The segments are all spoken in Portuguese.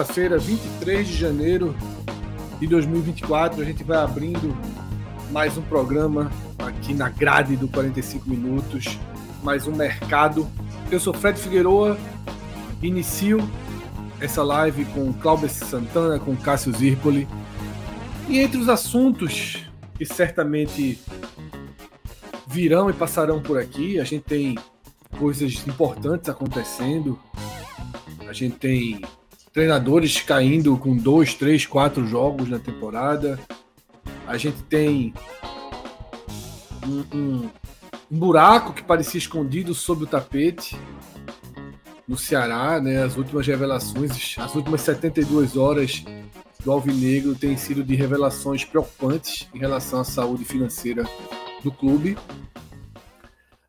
Terça-feira, 23 de janeiro de 2024. A gente vai abrindo mais um programa aqui na grade do 45 Minutos, mais um mercado. Eu sou Fred Figueroa, inicio essa live com Cláudio Santana, com Cássio Zirpoli. E entre os assuntos que certamente virão e passarão por aqui, a gente tem coisas importantes acontecendo. A gente tem treinadores caindo com dois, três, quatro jogos na temporada. A gente tem um, um, um buraco que parecia escondido sob o tapete no Ceará, né? As últimas revelações, as últimas 72 horas do Alvinegro têm sido de revelações preocupantes em relação à saúde financeira do clube.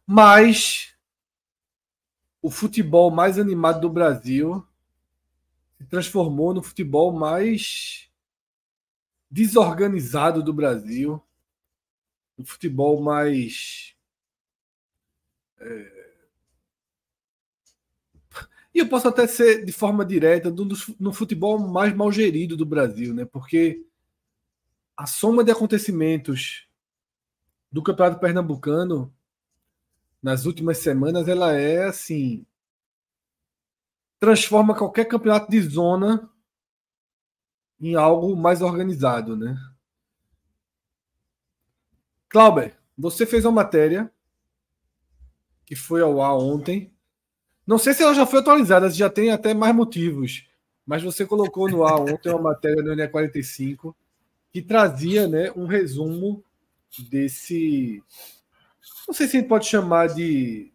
Mas o futebol mais animado do Brasil transformou no futebol mais desorganizado do Brasil, no futebol mais. É... E eu posso até ser de forma direta no futebol mais mal gerido do Brasil, né? Porque a soma de acontecimentos do Campeonato Pernambucano nas últimas semanas ela é assim transforma qualquer campeonato de zona em algo mais organizado, né? Clauber, você fez uma matéria que foi ao ar ontem. Não sei se ela já foi atualizada, já tem até mais motivos, mas você colocou no ar ontem uma matéria no NE45 que trazia né, um resumo desse. Não sei se a gente pode chamar de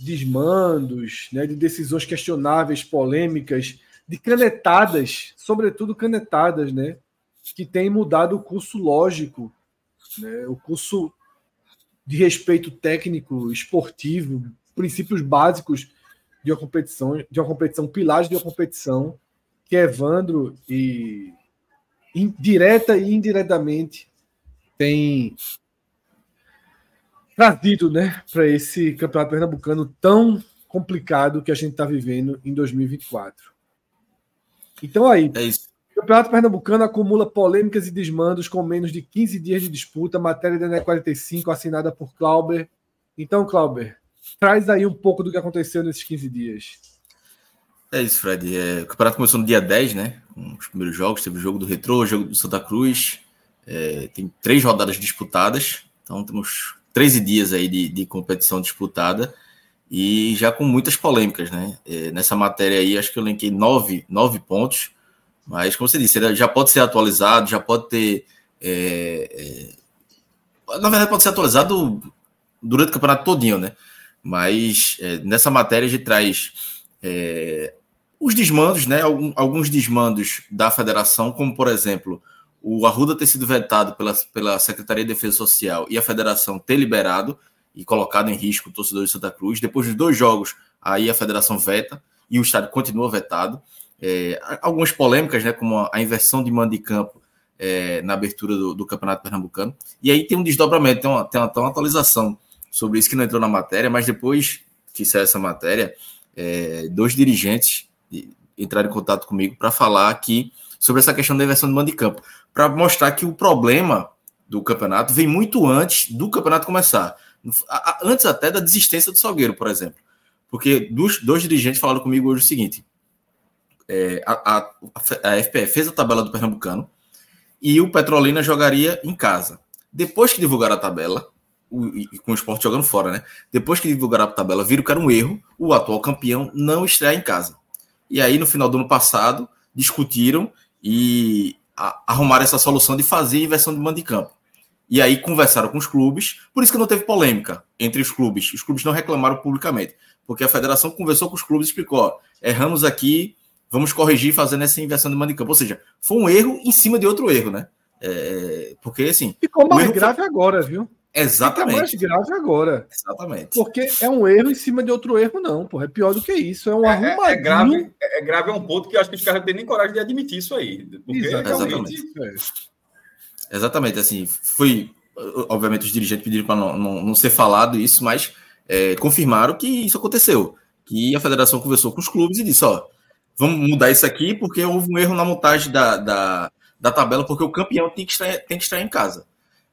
desmandos, né, de decisões questionáveis, polêmicas, de canetadas, sobretudo canetadas, né, que tem mudado o curso lógico, né, o curso de respeito técnico, esportivo, princípios básicos de uma competição, de uma competição, pilares de uma competição que Evandro e direta e indiretamente tem trazido né, para esse campeonato pernambucano tão complicado que a gente está vivendo em 2024. Então aí, é o Campeonato Pernambucano acumula polêmicas e desmandos com menos de 15 dias de disputa, matéria da NE 45 assinada por Clauber. Então, Clauber, traz aí um pouco do que aconteceu nesses 15 dias. É isso, Fred. É, o campeonato começou no dia 10, né? Com os primeiros jogos. Teve o jogo do Retrô, o jogo do Santa Cruz. É, tem três rodadas disputadas. Então temos 13 dias aí de, de competição disputada e já com muitas polêmicas, né? É, nessa matéria aí, acho que eu linkei nove, nove pontos, mas como você disse, já pode ser atualizado, já pode ter. É, é, na verdade, pode ser atualizado durante o campeonato todinho, né? Mas é, nessa matéria a gente traz é, os desmandos, né? alguns desmandos da federação, como por exemplo o Arruda ter sido vetado pela, pela Secretaria de Defesa Social e a federação ter liberado e colocado em risco o torcedor de Santa Cruz. Depois dos dois jogos, aí a federação veta e o estádio continua vetado. É, algumas polêmicas, né, como a, inversão de mando de campo é, na abertura do, do, Campeonato Pernambucano. E aí tem um desdobramento, tem uma, tem, uma, uma, atualização sobre isso que não entrou na matéria, mas depois que saiu essa matéria, é, dois dirigentes entraram em contato comigo para falar que sobre essa questão da inversão de mando de campo para mostrar que o problema do campeonato vem muito antes do campeonato começar. Antes até da desistência do Salgueiro, por exemplo. Porque dois, dirigentes falaram comigo hoje o seguinte: é, a, a, a FPE fez a tabela do Pernambucano e o Petrolina jogaria em casa. Depois que divulgaram a tabela, o, com o esporte jogando fora, né? Depois que divulgaram a tabela, viram que era um erro o atual campeão não estrear em casa. E aí, no final do ano passado, discutiram e arrumaram essa solução de fazer inversão de mando de campo. E aí conversaram com os clubes, por isso que não teve polêmica entre os clubes. Os clubes não reclamaram publicamente, porque a federação conversou com os clubes e explicou: ó, erramos aqui, vamos corrigir fazendo essa inversão de mando de campo. Ou seja, foi um erro em cima de outro erro, né? É, porque assim. Ficou mais grave foi... agora, viu? Exatamente. Fica mais grave agora. Exatamente. Porque é um erro em cima de outro erro, não, porra. É pior do que isso. É um é, É, é grave, é, é grave é um ponto que eu acho que os caras não têm nem coragem de admitir isso aí. Porque Exatamente. Exatamente. Assim, foi. Obviamente, os dirigentes pediram para não, não, não, ser falado isso, mas é, confirmaram que isso aconteceu. Que a federação conversou com os clubes e disse: ó, vamos mudar isso aqui porque houve um erro na montagem da, da, da tabela, porque o campeão tem que estar, tem que estar em casa.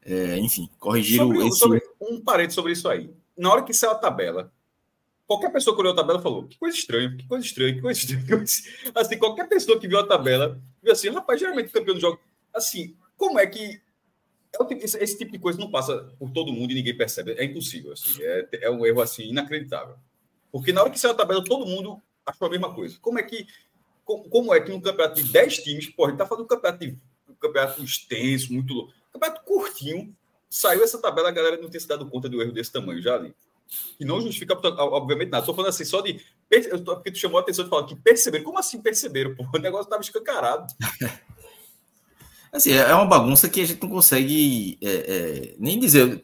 É, enfim, corrigiram sobre, esse... sobre, um parente sobre isso aí. Na hora que saiu a tabela, qualquer pessoa que olhou a tabela falou: que coisa estranha, que coisa estranha, que coisa estranha. Assim, qualquer pessoa que viu a tabela viu assim: rapaz, geralmente o campeão do jogo. Assim, como é que. É esse, esse, tipo de coisa não passa por todo mundo e ninguém percebe. É impossível. Assim, é, é um erro assim, inacreditável. Porque na hora que saiu a tabela, todo mundo achou a mesma coisa. Como é que. Como, como é que num campeonato de 10 times, porra, a gente tá falando de um campeonato, de, um campeonato extenso, muito louco campeonato curtinho, saiu essa tabela, a galera não tinha se dado conta do erro desse tamanho já ali. E não justifica, obviamente, nada. Estou falando assim, só de. Porque tu chamou a atenção de falar que perceberam. Como assim perceberam? Pô, o negócio estava escancarado. Assim, é uma bagunça que a gente não consegue é, é, nem dizer.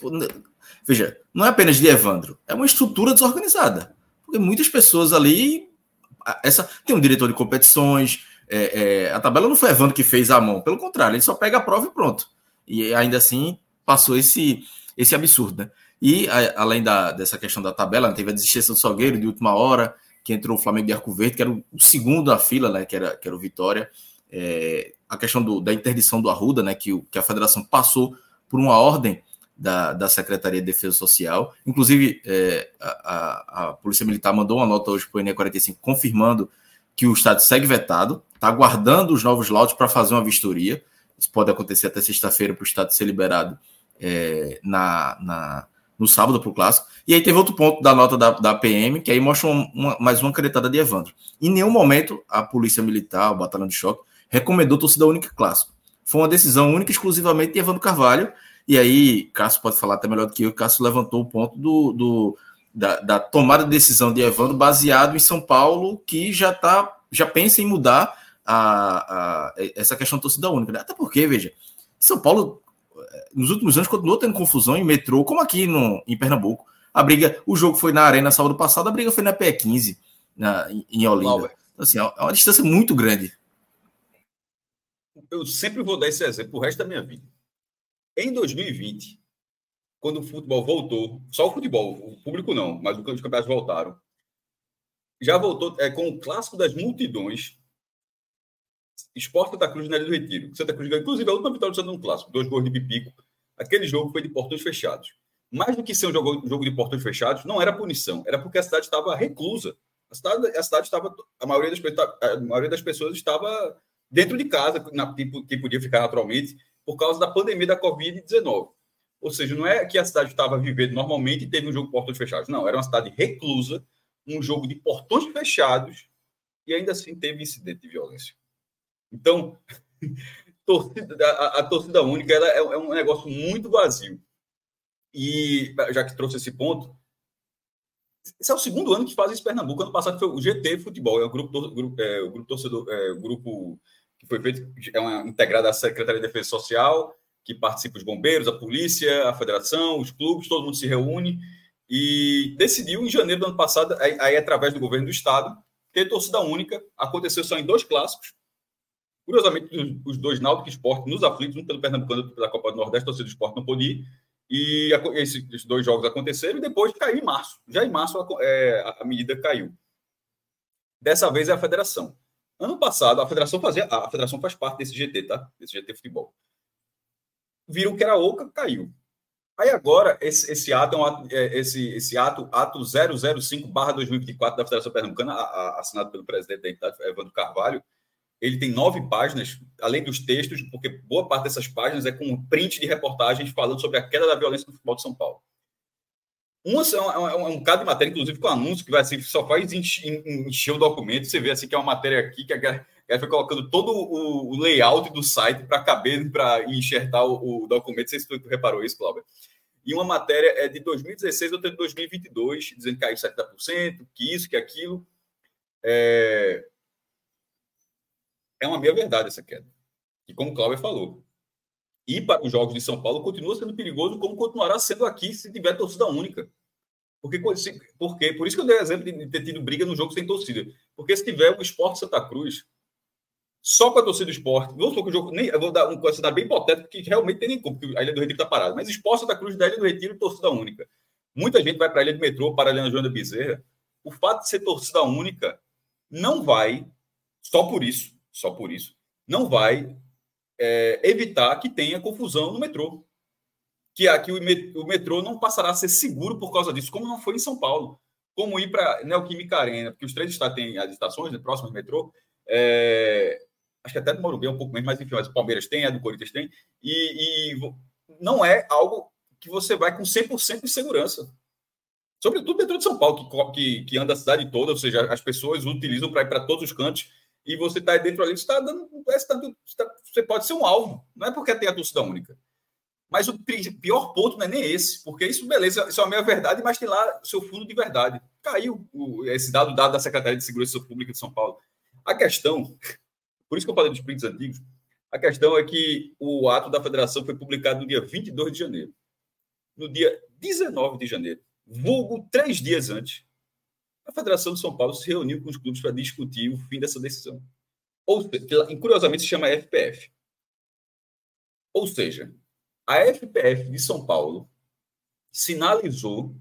Veja, não é apenas de Evandro, é uma estrutura desorganizada. Porque muitas pessoas ali. Essa, tem um diretor de competições. É, é a tabela não foi Evandro que fez à mão, pelo contrário, ele só pega a prova e pronto. E ainda assim passou esse, esse absurdo, né? E a, além da, dessa questão da tabela, teve a desistência do Salgueiro de última hora, que entrou o Flamengo de Arco Verde, que era o, segundo da fila, né? Que era, que era o Vitória. É, a questão do, da interdição do Arruda, né? Que, que a federação passou por uma ordem da, da Secretaria de Defesa Social. Inclusive, é, a, a, Polícia Militar mandou uma nota hoje para o ENE 45 confirmando que o Estado segue vetado, está aguardando os novos laudos para fazer uma vistoria. Isso pode acontecer até sexta-feira para o Estado ser liberado é, na, na, no sábado para o clássico. E aí teve outro ponto da nota da, da PM, que aí mostra uma, mais uma canetada de Evandro. Em nenhum momento a Polícia Militar, o Batalhão de Choque, recomendou torcida única clássico. Foi uma decisão única exclusivamente de Evandro Carvalho. E aí, Cássio pode falar até melhor do que eu, Cássio levantou o ponto do, do da, da, tomada de decisão de Evandro baseado em São Paulo, que já tá, já pensa em mudar a, a, essa questão da torcida única. Né? Até porque, veja, São Paulo, nos últimos anos, continuou tendo confusão em metrô, como aqui no, em Pernambuco. A briga, o jogo foi na Arena sábado passado, a briga foi na PE15, na, em Olinda. Então, assim, é uma distância muito grande. Eu sempre vou dar esse exemplo pro resto da minha vida. Em 2020, quando o futebol voltou, só o futebol, o público não, mas os campeonatos voltaram, já voltou é, com o clássico das multidões, Esporte da Cruz na Ilha do Retiro. Santa Cruz ganhou, inclusive, a última vitória do Santa no clássico, dois gols de Pipico. Aquele jogo foi de portões fechados. Mais do que ser um jogo, jogo de portões fechados, não era punição, era porque a cidade estava reclusa. A cidade, a cidade estava, a maioria das, a maioria das pessoas estava dentro de casa, na, que podia ficar naturalmente, por causa da pandemia da Covid-19. Ou seja, não é que a cidade estava vivendo normalmente e teve um jogo de portões fechados. Não, era uma cidade reclusa, um jogo de portões fechados, e ainda assim teve incidente de violência. Então, torcida, a, a, torcida única ela é, é, um negócio muito vazio. E já que trouxe esse ponto, esse é o segundo ano que faz isso Pernambuco. Ano passado foi o GT Futebol, é o grupo, é, o grupo torcedor, é, o grupo que foi feito, é uma integrada à Secretaria de Defesa Social, que participa os bombeiros, a polícia, a federação, os clubes, todo mundo se reúne e decidiu em janeiro do ano passado, aí através do governo do estado, ter torcida única. Aconteceu só em dois clássicos, Curiosamente, os dois Náutico e Esporte nos aflitos, um pelo Pernambucano pela Copa do Nordeste, torcida do Esporte não podia ir. E esses dois jogos aconteceram e depois caiu em março. Já em março a, é, a medida caiu. Dessa vez é a federação. Ano passado, a federação fazia. A federação faz parte desse GT, tá? Desse GT Futebol. viram que era oca, caiu. Aí agora, esse, esse ato, é um ato, é, esse, esse ato, ato 005-2024 da Federação Pernambucana, a, a, assinado pelo presidente da entidade, Evandro Carvalho, ele tem nove páginas, além dos textos, porque boa parte dessas páginas é com um print de reportagens falando sobre a queda da violência no futebol de São Paulo. Uma, é, um, é um caso de matéria, inclusive com anúncio, que vai assim, só faz encher, o documento. Você vê assim que é uma matéria aqui que a galera foi colocando todo o, o layout do site para caber, para enxertar o, o, documento. Não sei se reparou isso, Cláudio. E uma matéria é de 2016, outra de 2022, dizendo que caiu 70%, que isso, que aquilo. É, é uma meia verdade essa queda. E como o Cláudio falou, ir para os Jogos de São Paulo continua sendo perigoso, como continuará sendo aqui se tiver torcida única. Porque, porque por isso que eu dei o exemplo de ter tido briga no jogo sem torcida. Porque se tiver um Esporte Santa Cruz, só com a torcida do esporte, vamos supor que o jogo, nem, eu vou dar um cenário bem hipotético, que realmente tem nem como, porque a Ilha do Retiro está parada, mas Esporte Santa Cruz da Ilha do Retiro, torcida única. Muita gente vai para a Ilha do Metrô, para a Ilha Joana Bezerra. O fato de ser torcida única não vai, só por isso, só por isso, não vai é, evitar que tenha confusão no metrô. Que aqui o metrô não passará a ser seguro por causa disso, como não foi em São Paulo. Como ir para Neoquímica Arena, porque os três estados têm as estações né, próximas do metrô. É, acho que até do Morumbi é um pouco menos, mas enfim, mas o Palmeiras tem, a do Corinthians tem. E, e não é algo que você vai com 100% de segurança. Sobretudo o metrô de São Paulo, que, que, que anda a cidade toda, ou seja, as pessoas utilizam para ir para todos os cantos e você está dentro ali, você está dando. Você, tá, você pode ser um alvo, não é porque tem a torcida única. Mas o pior ponto não é nem esse, porque isso, beleza, isso é a minha verdade, mas tem lá seu fundo de verdade. Caiu esse dado, dado da Secretaria de Segurança Pública de São Paulo. A questão, por isso que eu falei dos prints antigos, a questão é que o ato da federação foi publicado no dia 22 de janeiro. No dia 19 de janeiro, vulgo três dias antes, a Federação de São Paulo se reuniu com os clubes para discutir o fim dessa decisão. Ou, curiosamente se chama FPF. Ou seja, a FPF de São Paulo sinalizou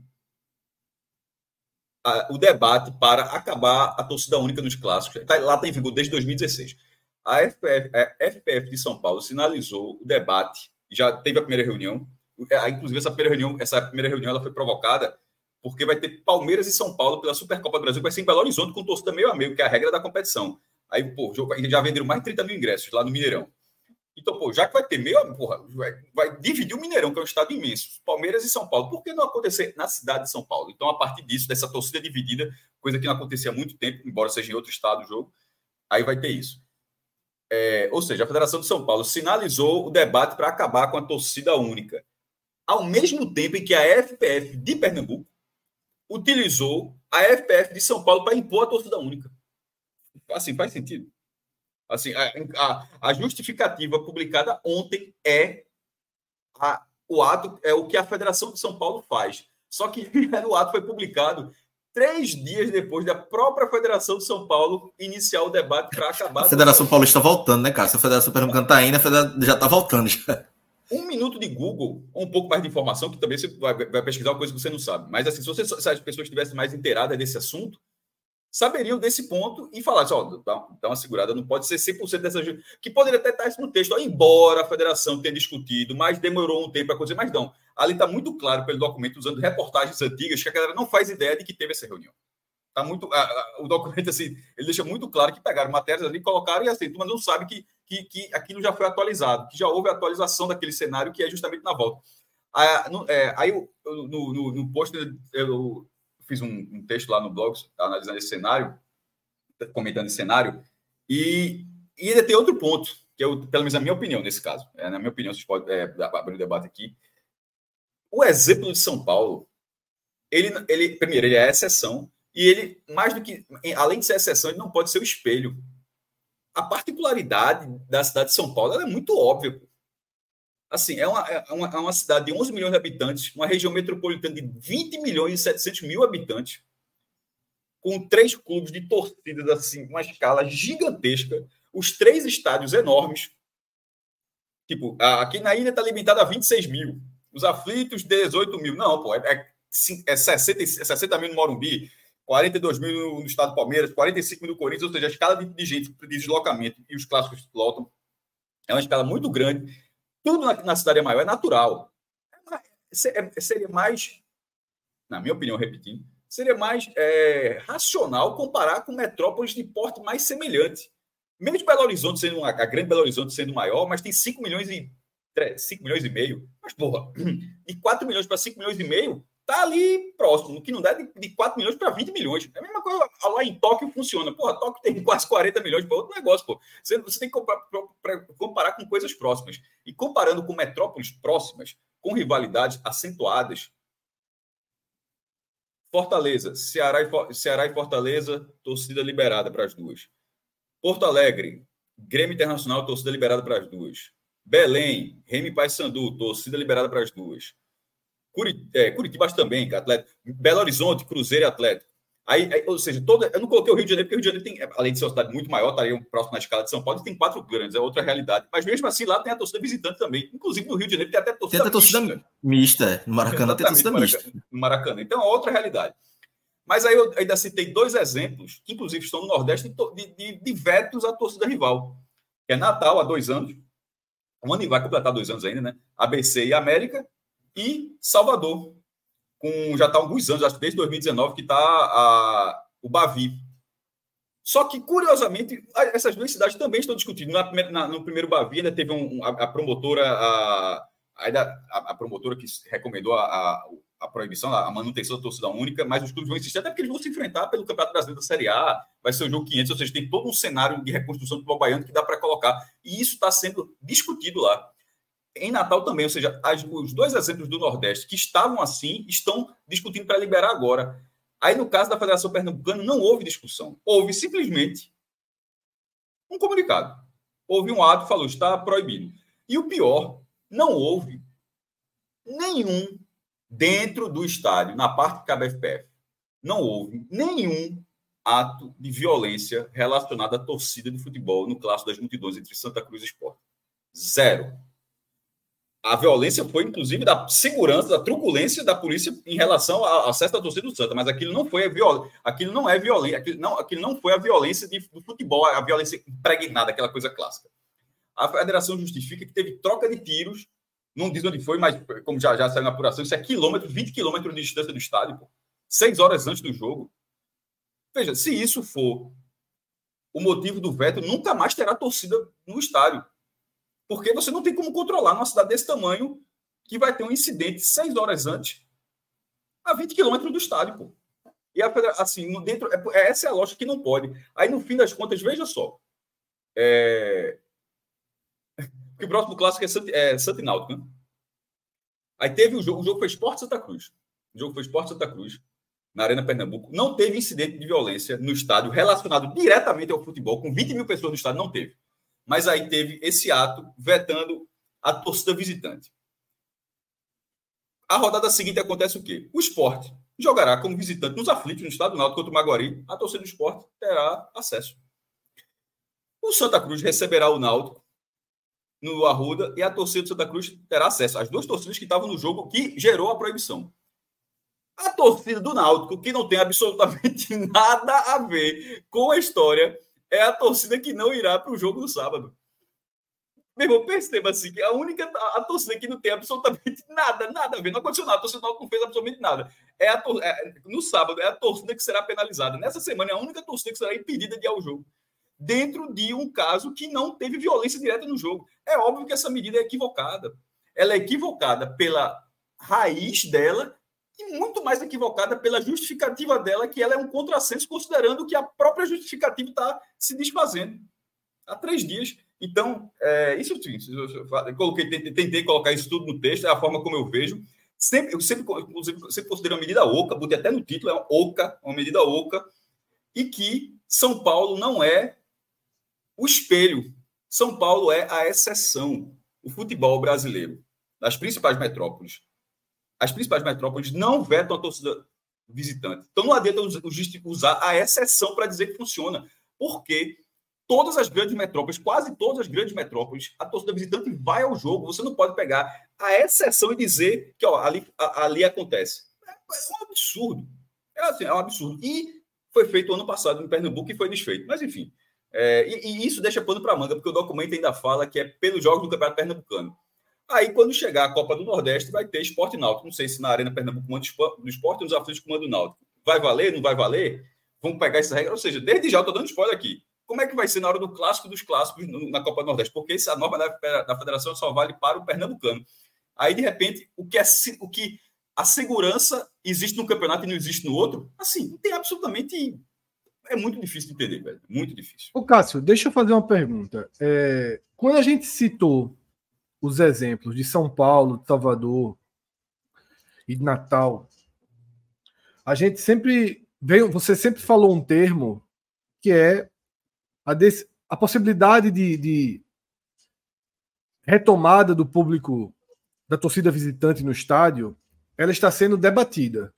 a, o debate para acabar a torcida única nos clássicos. Tá, lá está em vigor desde 2016. A FPF, a FPF de São Paulo sinalizou o debate, já teve a primeira reunião. Inclusive, essa primeira reunião, essa primeira reunião ela foi provocada porque vai ter Palmeiras e São Paulo pela Supercopa do Brasil, que vai ser em Belo Horizonte com torcida meio a meio, que é a regra da competição. Aí, pô, já venderam mais de 30 mil ingressos lá no Mineirão. Então, pô, já que vai ter meio, porra, vai, vai, dividir o Mineirão, que é um estado imenso, Palmeiras e São Paulo. Por que não acontecer na cidade de São Paulo? Então, a partir disso, dessa torcida dividida, coisa que não acontecia há muito tempo, embora seja em outro estado o jogo, aí vai ter isso. É, ou seja, a Federação de São Paulo sinalizou o debate para acabar com a torcida única. Ao mesmo tempo em que a FPF de Pernambuco utilizou a FPF de São Paulo para impor a torcida única. Assim, faz sentido. Assim, a, a, a justificativa publicada ontem é a, o ato, é o que a Federação de São Paulo faz. Só que o ato foi publicado três dias depois da própria Federação de São Paulo iniciar o debate para acabar. A Federação Paulista está voltando, né, cara? Se a Federação Pernambucana está indo, a Federação já está voltando. Já um minuto de Google, um pouco mais de informação, que também você vai, vai pesquisar uma coisa que você não sabe. Mas assim, se, você, se as pessoas estivessem mais inteiradas desse assunto, saberiam desse ponto e falar ó, dá, dá uma segurada, não pode ser 100% dessa... Que poderia até estar isso no texto, ó, embora a federação tenha discutido, mas demorou um tempo para acontecer, mas não. Ali está muito claro pelo documento, usando reportagens antigas, que a galera não faz ideia de que teve essa reunião. Tá muito, a, a, o documento, assim, ele deixa muito claro que pegaram matérias ali, colocaram e assim, mas não sabe que que, que aquilo já foi atualizado, que já houve atualização daquele cenário, que é justamente na volta. Ah, no, é, aí, eu, no, no, no post, eu fiz um, um, texto lá no blog, analisando esse cenário, comentando esse cenário, e, e ainda tem outro ponto, que é, o, pelo menos a minha opinião nesse caso, é, na minha opinião, vocês podem é, abrir o debate aqui. O exemplo de São Paulo, ele, ele primeiro, ele é exceção, e ele, mais do que, além de ser exceção, ele não pode ser o espelho a particularidade da cidade de São Paulo é muito óbvia. Assim, é uma, é, uma, é uma cidade de 11 milhões de habitantes, uma região metropolitana de 20 milhões e 700 mil habitantes, com três clubes de torcidas, assim, uma escala gigantesca, os três estádios enormes. Tipo, aqui na ilha está limitado a 26 mil, os aflitos, 18 mil. Não, pô, é, é, é 60, 60 mil no Morumbi, 42 mil no estado do Palmeiras, 45 mil no Corinthians, ou seja, a escala de, gente de deslocamento e os clássicos lotam é uma escala muito grande. tudo na, na cidade é maior, é natural. É, é, seria mais, na minha opinião, repetindo, seria mais é, racional comparar com metrópoles de porte mais semelhante. Mesmo Belo Horizonte sendo uma, a grande Belo Horizonte sendo maior, mas tem 5 milhões e 5 milhões e meio. Mas, porra, de 4 milhões para 5 milhões e meio, tá ali próximo, que não dá de, de 4 milhões para 20 milhões. É a mesma coisa lá em Tóquio funciona. Porra, Tóquio tem quase 40 milhões para outro negócio, pô. Você, você tem que comparar, comparar com coisas próximas. E comparando com metrópoles próximas, com rivalidades acentuadas, Fortaleza, Ceará e, Ceará e Fortaleza, torcida liberada para as duas. Porto Alegre, Grêmio Internacional, torcida liberada para as duas. Belém, Remy Paysandu, torcida liberada para as duas. Curit é, Curitiba também, Atlético. Belo Horizonte, Cruzeiro e Atlético. Aí, aí, ou seja, toda, eu não coloquei o Rio de Janeiro, porque o Rio de Janeiro tem, além de ser uma cidade muito maior, estaria próximo na escala de São Paulo, tem quatro grandes, é outra realidade. Mas mesmo assim, lá tem a torcida visitante também. Inclusive no Rio de Janeiro tem até torcida, tem até torcida mista. mista. É. No Maracanã tem torcida mista. No Maracanã. Então é outra realidade. Mas aí eu ainda citei dois exemplos, que inclusive estão no Nordeste, de, de, de vetos à torcida rival. Que é Natal, há dois anos, um ano e vai completar dois anos ainda, né? ABC e América, e Salvador, com já está alguns anos, acho que desde 2019, que está o Bavi. Só que, curiosamente, essas duas cidades também estão discutindo. Na, na, no primeiro Bavi, ainda teve um, a, a, promotora, a, a, a, promotora que recomendou a, a, proibição, a manutenção da torcida única, mas os clubes vão insistir, até porque eles vão se enfrentar pelo Campeonato Brasileiro da Série A, vai ser o jogo 500, ou seja, tem todo um cenário de reconstrução do futebol baiano que dá para colocar. E isso está sendo discutido lá em Natal também, ou seja, as, os dois exemplos do Nordeste que estavam assim estão discutindo para liberar agora. Aí, no caso da Federação Pernambucana, não houve discussão. Houve simplesmente um comunicado. Houve um ato, falou, está proibido. E o pior, não houve nenhum dentro do estádio, na parte que cabe a FPF, não houve nenhum ato de violência relacionado à torcida de futebol no clássico das multidões entre Santa Cruz e Sport. Zero a violência foi, inclusive, da segurança, da truculência da polícia em relação ao acesso da torcida do Santa, mas aquilo não foi a viol... aquilo não é violência, aquilo não, aquilo não foi a violência de, do futebol, a violência impregnada, aquela coisa clássica. A federação justifica que teve troca de tiros, não diz onde foi, mas como já, já saiu na apuração, isso é quilômetro, 20 quilômetros de distância do estádio, pô. seis horas antes do jogo. Veja, se isso for o motivo do veto, nunca mais terá torcida no estádio. Porque você não tem como controlar numa cidade desse tamanho que vai ter um incidente seis horas antes, a 20 quilômetros do estádio, pô. E a, assim, dentro, é, é, essa é a lógica que não pode. Aí, no fim das contas, veja só. É... O próximo clássico é Santo, é Náutico, né? Aí teve o jogo, o jogo foi Esporte Santa Cruz. O jogo foi Esporte Santa Cruz, na Arena Pernambuco. Não teve incidente de violência no estádio relacionado diretamente ao futebol, com 20 mil pessoas no estádio, não teve mas aí teve esse ato vetando a torcida visitante. A rodada seguinte acontece o quê? O esporte jogará como visitante nos aflitos no estado do Náutico contra o Maguari. A torcida do esporte terá acesso. O Santa Cruz receberá o Náutico no Arruda e a torcida do Santa Cruz terá acesso. As duas torcidas que estavam no jogo que gerou a proibição. A torcida do Náutico, que não tem absolutamente nada a ver com a história é a torcida que não irá para o jogo do sábado. Meu irmão, perceba assim que a única a, a, torcida que não tem absolutamente nada, nada a ver, não aconteceu nada, a torcida não fez absolutamente nada. É, a, é no sábado é a torcida que será penalizada. Nessa semana é a única torcida que será impedida de ir ao jogo. Dentro de um caso que não teve violência direta no jogo. É óbvio que essa medida é equivocada. Ela é equivocada pela raiz dela e muito mais equivocada pela justificativa dela, que ela é um contrassenso, considerando que a própria justificativa está se desfazendo há três dias. Então, é, isso eu coloquei, tentei, colocar isso tudo no texto, é a forma como eu vejo. Sempre, eu sempre, sempre considero uma medida oca, botei até no título, é uma oca, uma medida oca, e que São Paulo não é o espelho. São Paulo é a exceção. O futebol brasileiro, das principais metrópoles, as principais metrópoles não vetam a torcida visitante. Então não adianta usar a exceção para dizer que funciona, porque todas as grandes metrópoles, quase todas as grandes metrópoles, a torcida visitante vai ao jogo. Você não pode pegar a exceção e dizer que ó, ali, ali acontece. É, um absurdo. É, assim, é um absurdo. E foi feito ano passado em Pernambuco e foi desfeito. Mas enfim. É, e, e, isso deixa pano para manga, porque o documento ainda fala que é pelos jogos do Campeonato Pernambucano. Aí, quando chegar a Copa do Nordeste, vai ter esporte náutico. Não sei se na Arena Pernambuco do esporte ou nos aflitos comando náutico. Vai valer, não vai valer? Vamos pegar essa regra. Ou seja, desde já estou dando spoiler aqui. Como é que vai ser na hora do clássico dos clássicos na Copa do Nordeste? Porque essa norma da, federação só vale para o pernambucano. Aí, de repente, o que, é, o que a segurança existe num campeonato e não existe no outro, assim, não tem absolutamente. É muito difícil de entender, velho. Muito difícil. Ô, Cássio, deixa eu fazer uma pergunta. É, quando a gente citou os exemplos de São Paulo, de Salvador e de Natal, a gente sempre veio, você sempre falou um termo que é a, des, a possibilidade de, de retomada do público da torcida visitante no estádio, ela está sendo debatida.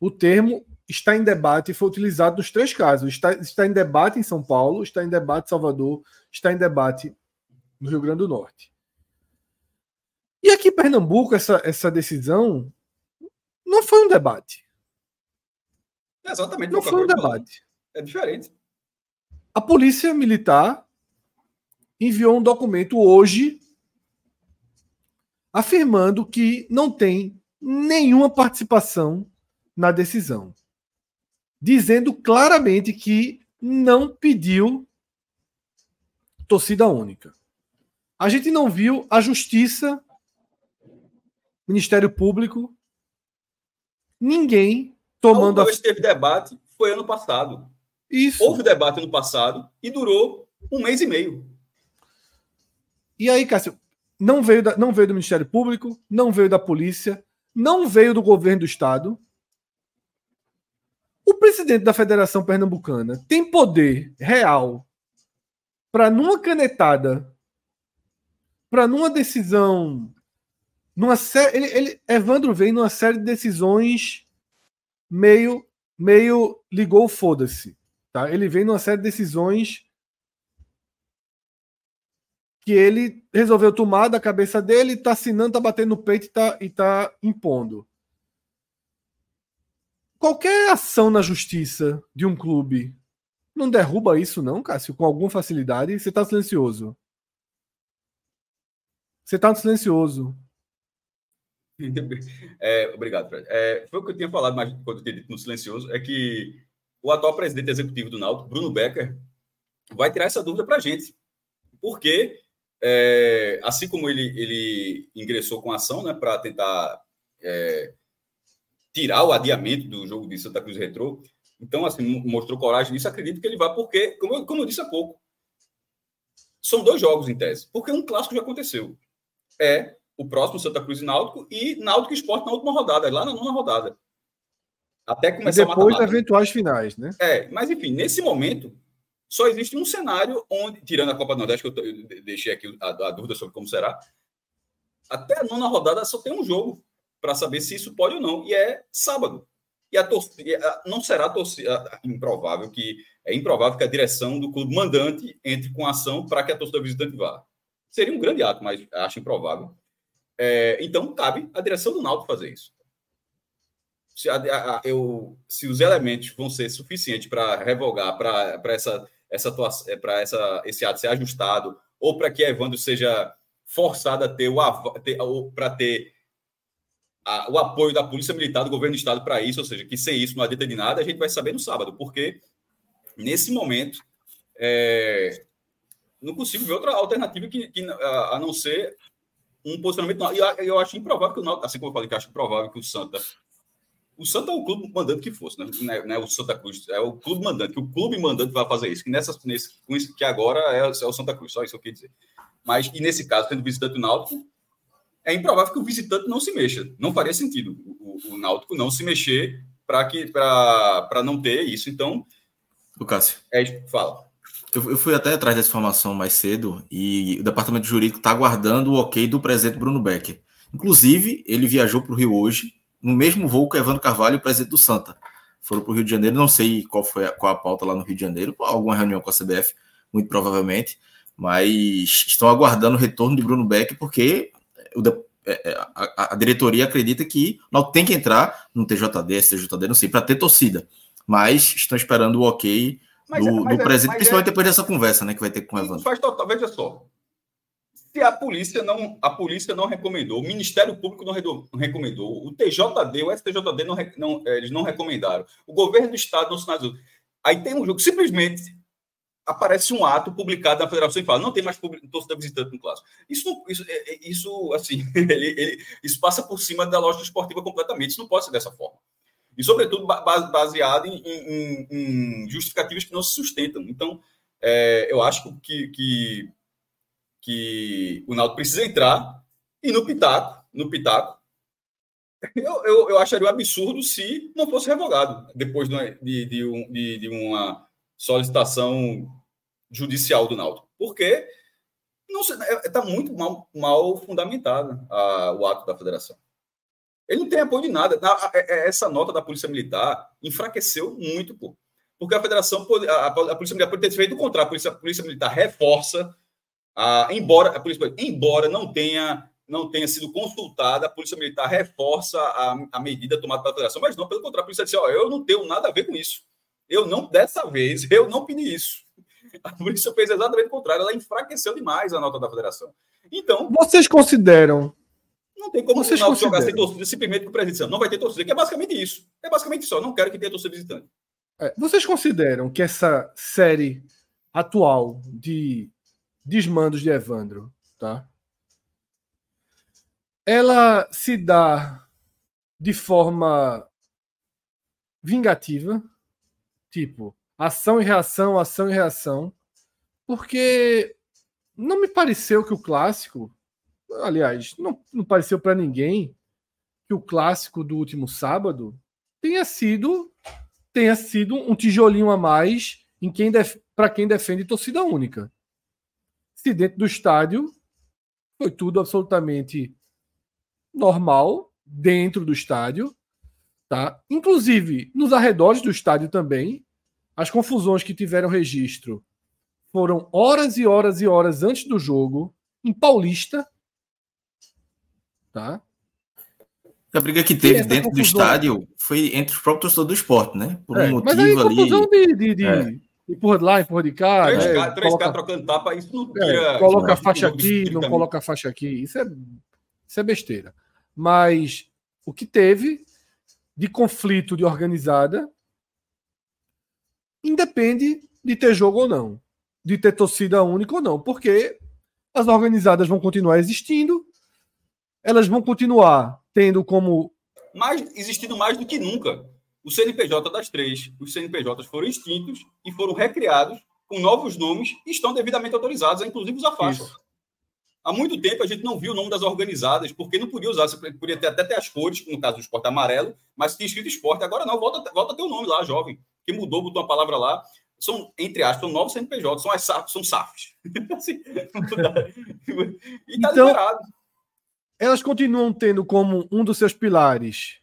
O termo está em debate e foi utilizado nos três casos. Está, está em debate em São Paulo, está em debate em Salvador, está em debate no Rio Grande do Norte. E aqui em Pernambuco, essa, essa decisão não foi um debate. Exatamente. Não foi um debate. É diferente. A Polícia Militar enviou um documento hoje afirmando que não tem nenhuma participação na decisão, dizendo claramente que não pediu torcida única. A gente não viu a Justiça Ministério Público, ninguém tomando. A última a... teve debate foi ano passado. Isso. Houve debate ano passado e durou um mês e meio. E aí, Cássio, não veio, da, não veio do Ministério Público, não veio da polícia, não veio do governo do Estado. O presidente da Federação Pernambucana tem poder real para, numa canetada, para numa decisão numa série, ele, ele, Evandro vem numa série de decisões meio meio ligou foda-se, tá? Ele vem numa série de decisões que ele resolveu tomar da cabeça dele, tá assinando, tá batendo no peito e tá, e tá impondo. Qualquer ação na justiça de um clube não derruba isso, não, Cássio, com alguma facilidade. Você tá silencioso. Você tá silencioso. É, obrigado, Fred. É, foi o que eu tinha falado, mas quando eu tinha dito no silencioso, é que o atual presidente executivo do Náutico, Bruno Becker, vai tirar essa dúvida para a gente. Porque, é, assim como ele, ele ingressou com ação né, para tentar é, tirar o adiamento do jogo de Santa Cruz Retrô, então, assim, mostrou coragem nisso, acredito que ele vai, porque, como eu, como eu disse há pouco, são dois jogos em tese. Porque um clássico já aconteceu. É o próximo Santa Cruz e Náutico e Náutico Esporte na última rodada, lá na nona rodada. Até começar e depois -mata. eventuais finais, né? É, mas enfim, nesse momento só existe um cenário onde, tirando a Copa do Nordeste, que eu, eu deixei aqui a, a, dúvida sobre como será, até a nona rodada só tem um jogo para saber se isso pode ou não, e é sábado. E a torcida não será torcida improvável que é improvável que a direção do clube mandante entre com ação para que a torcida visitante vá. Seria um grande ato, mas acho improvável. É, então, cabe à direção do Náutico fazer isso. Se, a, a, eu, se os elementos vão ser suficientes para revogar, para essa, essa, é, essa, esse ato ser ajustado, ou para que Evandro seja forçado a ter o para ter a, o apoio da Polícia Militar, do governo do Estado para isso, ou seja, que sem isso não adianta de nada, a gente vai saber no sábado, porque nesse momento é, não consigo ver outra alternativa que, que a, a não ser um posicionamento. E eu, eu acho improvável que o Náutico, assim como eu falei que acho improvável que o Santa. O Santa é o clube mandante que fosse, né? Não é, não é o Santa Cruz, é o clube mandante, que o clube mandante vai fazer isso. Que, nessa, nesse, com isso, que agora é, é o Santa Cruz, só isso eu queria dizer. Mas, e nesse caso, tendo visitante do Náutico, é improvável que o visitante não se mexa. Não faria sentido o, o, o Náutico não se mexer para não ter isso. Então. O Cássio. É, fala. Eu, eu, fui até atrás dessa informação mais cedo e o departamento jurídico está aguardando o ok do presidente Bruno Becker. Inclusive, ele viajou para o Rio hoje, no mesmo voo que Evandro Carvalho e o presidente do Santa. Foram para o Rio de Janeiro, não sei qual foi a, qual a pauta lá no Rio de Janeiro, alguma reunião com a CBF, muito provavelmente, mas estão aguardando o retorno de Bruno Becker, porque o, é, é, a, a, diretoria acredita que não tem que entrar no TJD, STJD, não sei, para ter torcida. Mas estão esperando o ok mas, do, é, mas, do é, presidente, principalmente é, depois dessa conversa né, que vai ter com o Evandro. Faz total, veja só. Se a polícia não, a polícia não recomendou, o Ministério Público não recomendou, o TJD, o STJD não, não eles não recomendaram, o governo do estado não sinalizou. Aí tem um jogo, simplesmente aparece um ato publicado na federação e fala não tem mais torcida visitante no clássico. Isso, isso, é, é, isso assim, ele, ele, isso passa por cima da lógica esportiva completamente. Isso não pode ser dessa forma. E, sobretudo, baseado em, em, em justificativas que não se sustentam. Então, é, eu acho que, que, que o Naldo precisa entrar e no pitaco, no pitaco, eu, eu, eu acharia um absurdo se não fosse revogado depois de, de, um, de, de uma solicitação judicial do Náutico, porque está é, muito mal, mal fundamentado a, o ato da federação. Ele não tem apoio de nada. É, é, essa nota da Polícia Militar enfraqueceu muito, pô, porque a federação, a, Polícia Militar pode ter feito o contrário. A Polícia, a Polícia Militar reforça, a, embora a Polícia embora não tenha não tenha sido consultada, a Polícia Militar reforça a, a medida tomada pela federação, mas não, pelo contrário, a Polícia disse, ó, eu não tenho nada a ver com isso. Eu não, dessa vez, eu não pedi isso. A polícia fez exatamente o contrário, ela enfraqueceu demais a nota da federação. Então. Vocês consideram. Não tem como vocês o jogar sem torcida simplesmente com o presidente. Não vai ter torcida, que é basicamente isso. É basicamente isso. Eu não quero que tenha torcida visitante. É, vocês consideram que essa série atual de desmandos de Evandro, tá? Ela se dá de forma vingativa, Tipo, ação e reação, ação e reação. Porque não me pareceu que o clássico, aliás, não, não pareceu para ninguém que o clássico do último sábado tenha sido tenha sido um tijolinho a mais em quem para quem defende torcida única. Se dentro do estádio foi tudo absolutamente normal dentro do estádio, Tá? Inclusive, nos arredores do estádio também, as confusões que tiveram registro foram horas e horas e horas antes do jogo, em Paulista. Tá? A briga que teve dentro confusão... do estádio foi entre os próprios torcedores do esporte, né? Por um é, motivo mas aí, ali. Confusão de, de, de é. empurra de lá, empurra de cá. Três, né? três coloca... caras trocando tapa, isso não é, tira. É, coloca a faixa aqui, não coloca a faixa aqui. Isso é, isso é besteira. Mas o que teve de conflito de organizada independe de ter jogo ou não, de ter torcida única ou não, porque as organizadas vão continuar existindo, elas vão continuar tendo como. Mais, existindo mais do que nunca. O CNPJ das três, os CNPJs foram extintos e foram recriados com novos nomes e estão devidamente autorizados, inclusive os afastos. Há muito tempo a gente não viu o nome das organizadas, porque não podia usar, podia ter, até ter as cores, no caso do esporte amarelo, mas tinha escrito esporte. Agora não, volta, volta a ter o nome lá, jovem, que mudou, botou uma palavra lá. São, entre aspas, são novos CNPJ, são as SAFs, são SAFs. E tá então, liberado. Elas continuam tendo como um dos seus pilares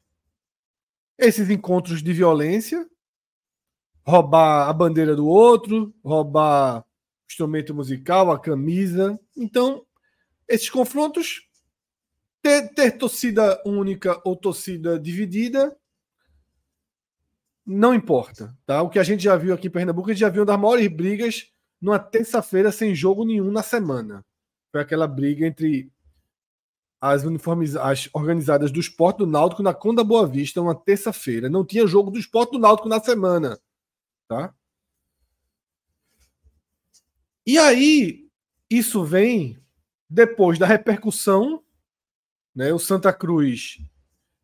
esses encontros de violência, roubar a bandeira do outro, roubar o instrumento musical, a camisa. Então, esses confrontos, ter, ter torcida única ou torcida dividida, não importa. Tá? O que a gente já viu aqui em Pernambuco, a gente já viu uma das maiores brigas numa terça-feira sem jogo nenhum na semana. Foi aquela briga entre as uniformizadas, as organizadas do esporte do Náutico na Conda Boa Vista, uma terça-feira. Não tinha jogo do esporte do Náutico na semana. Tá? E aí, isso vem depois da repercussão, né, o Santa Cruz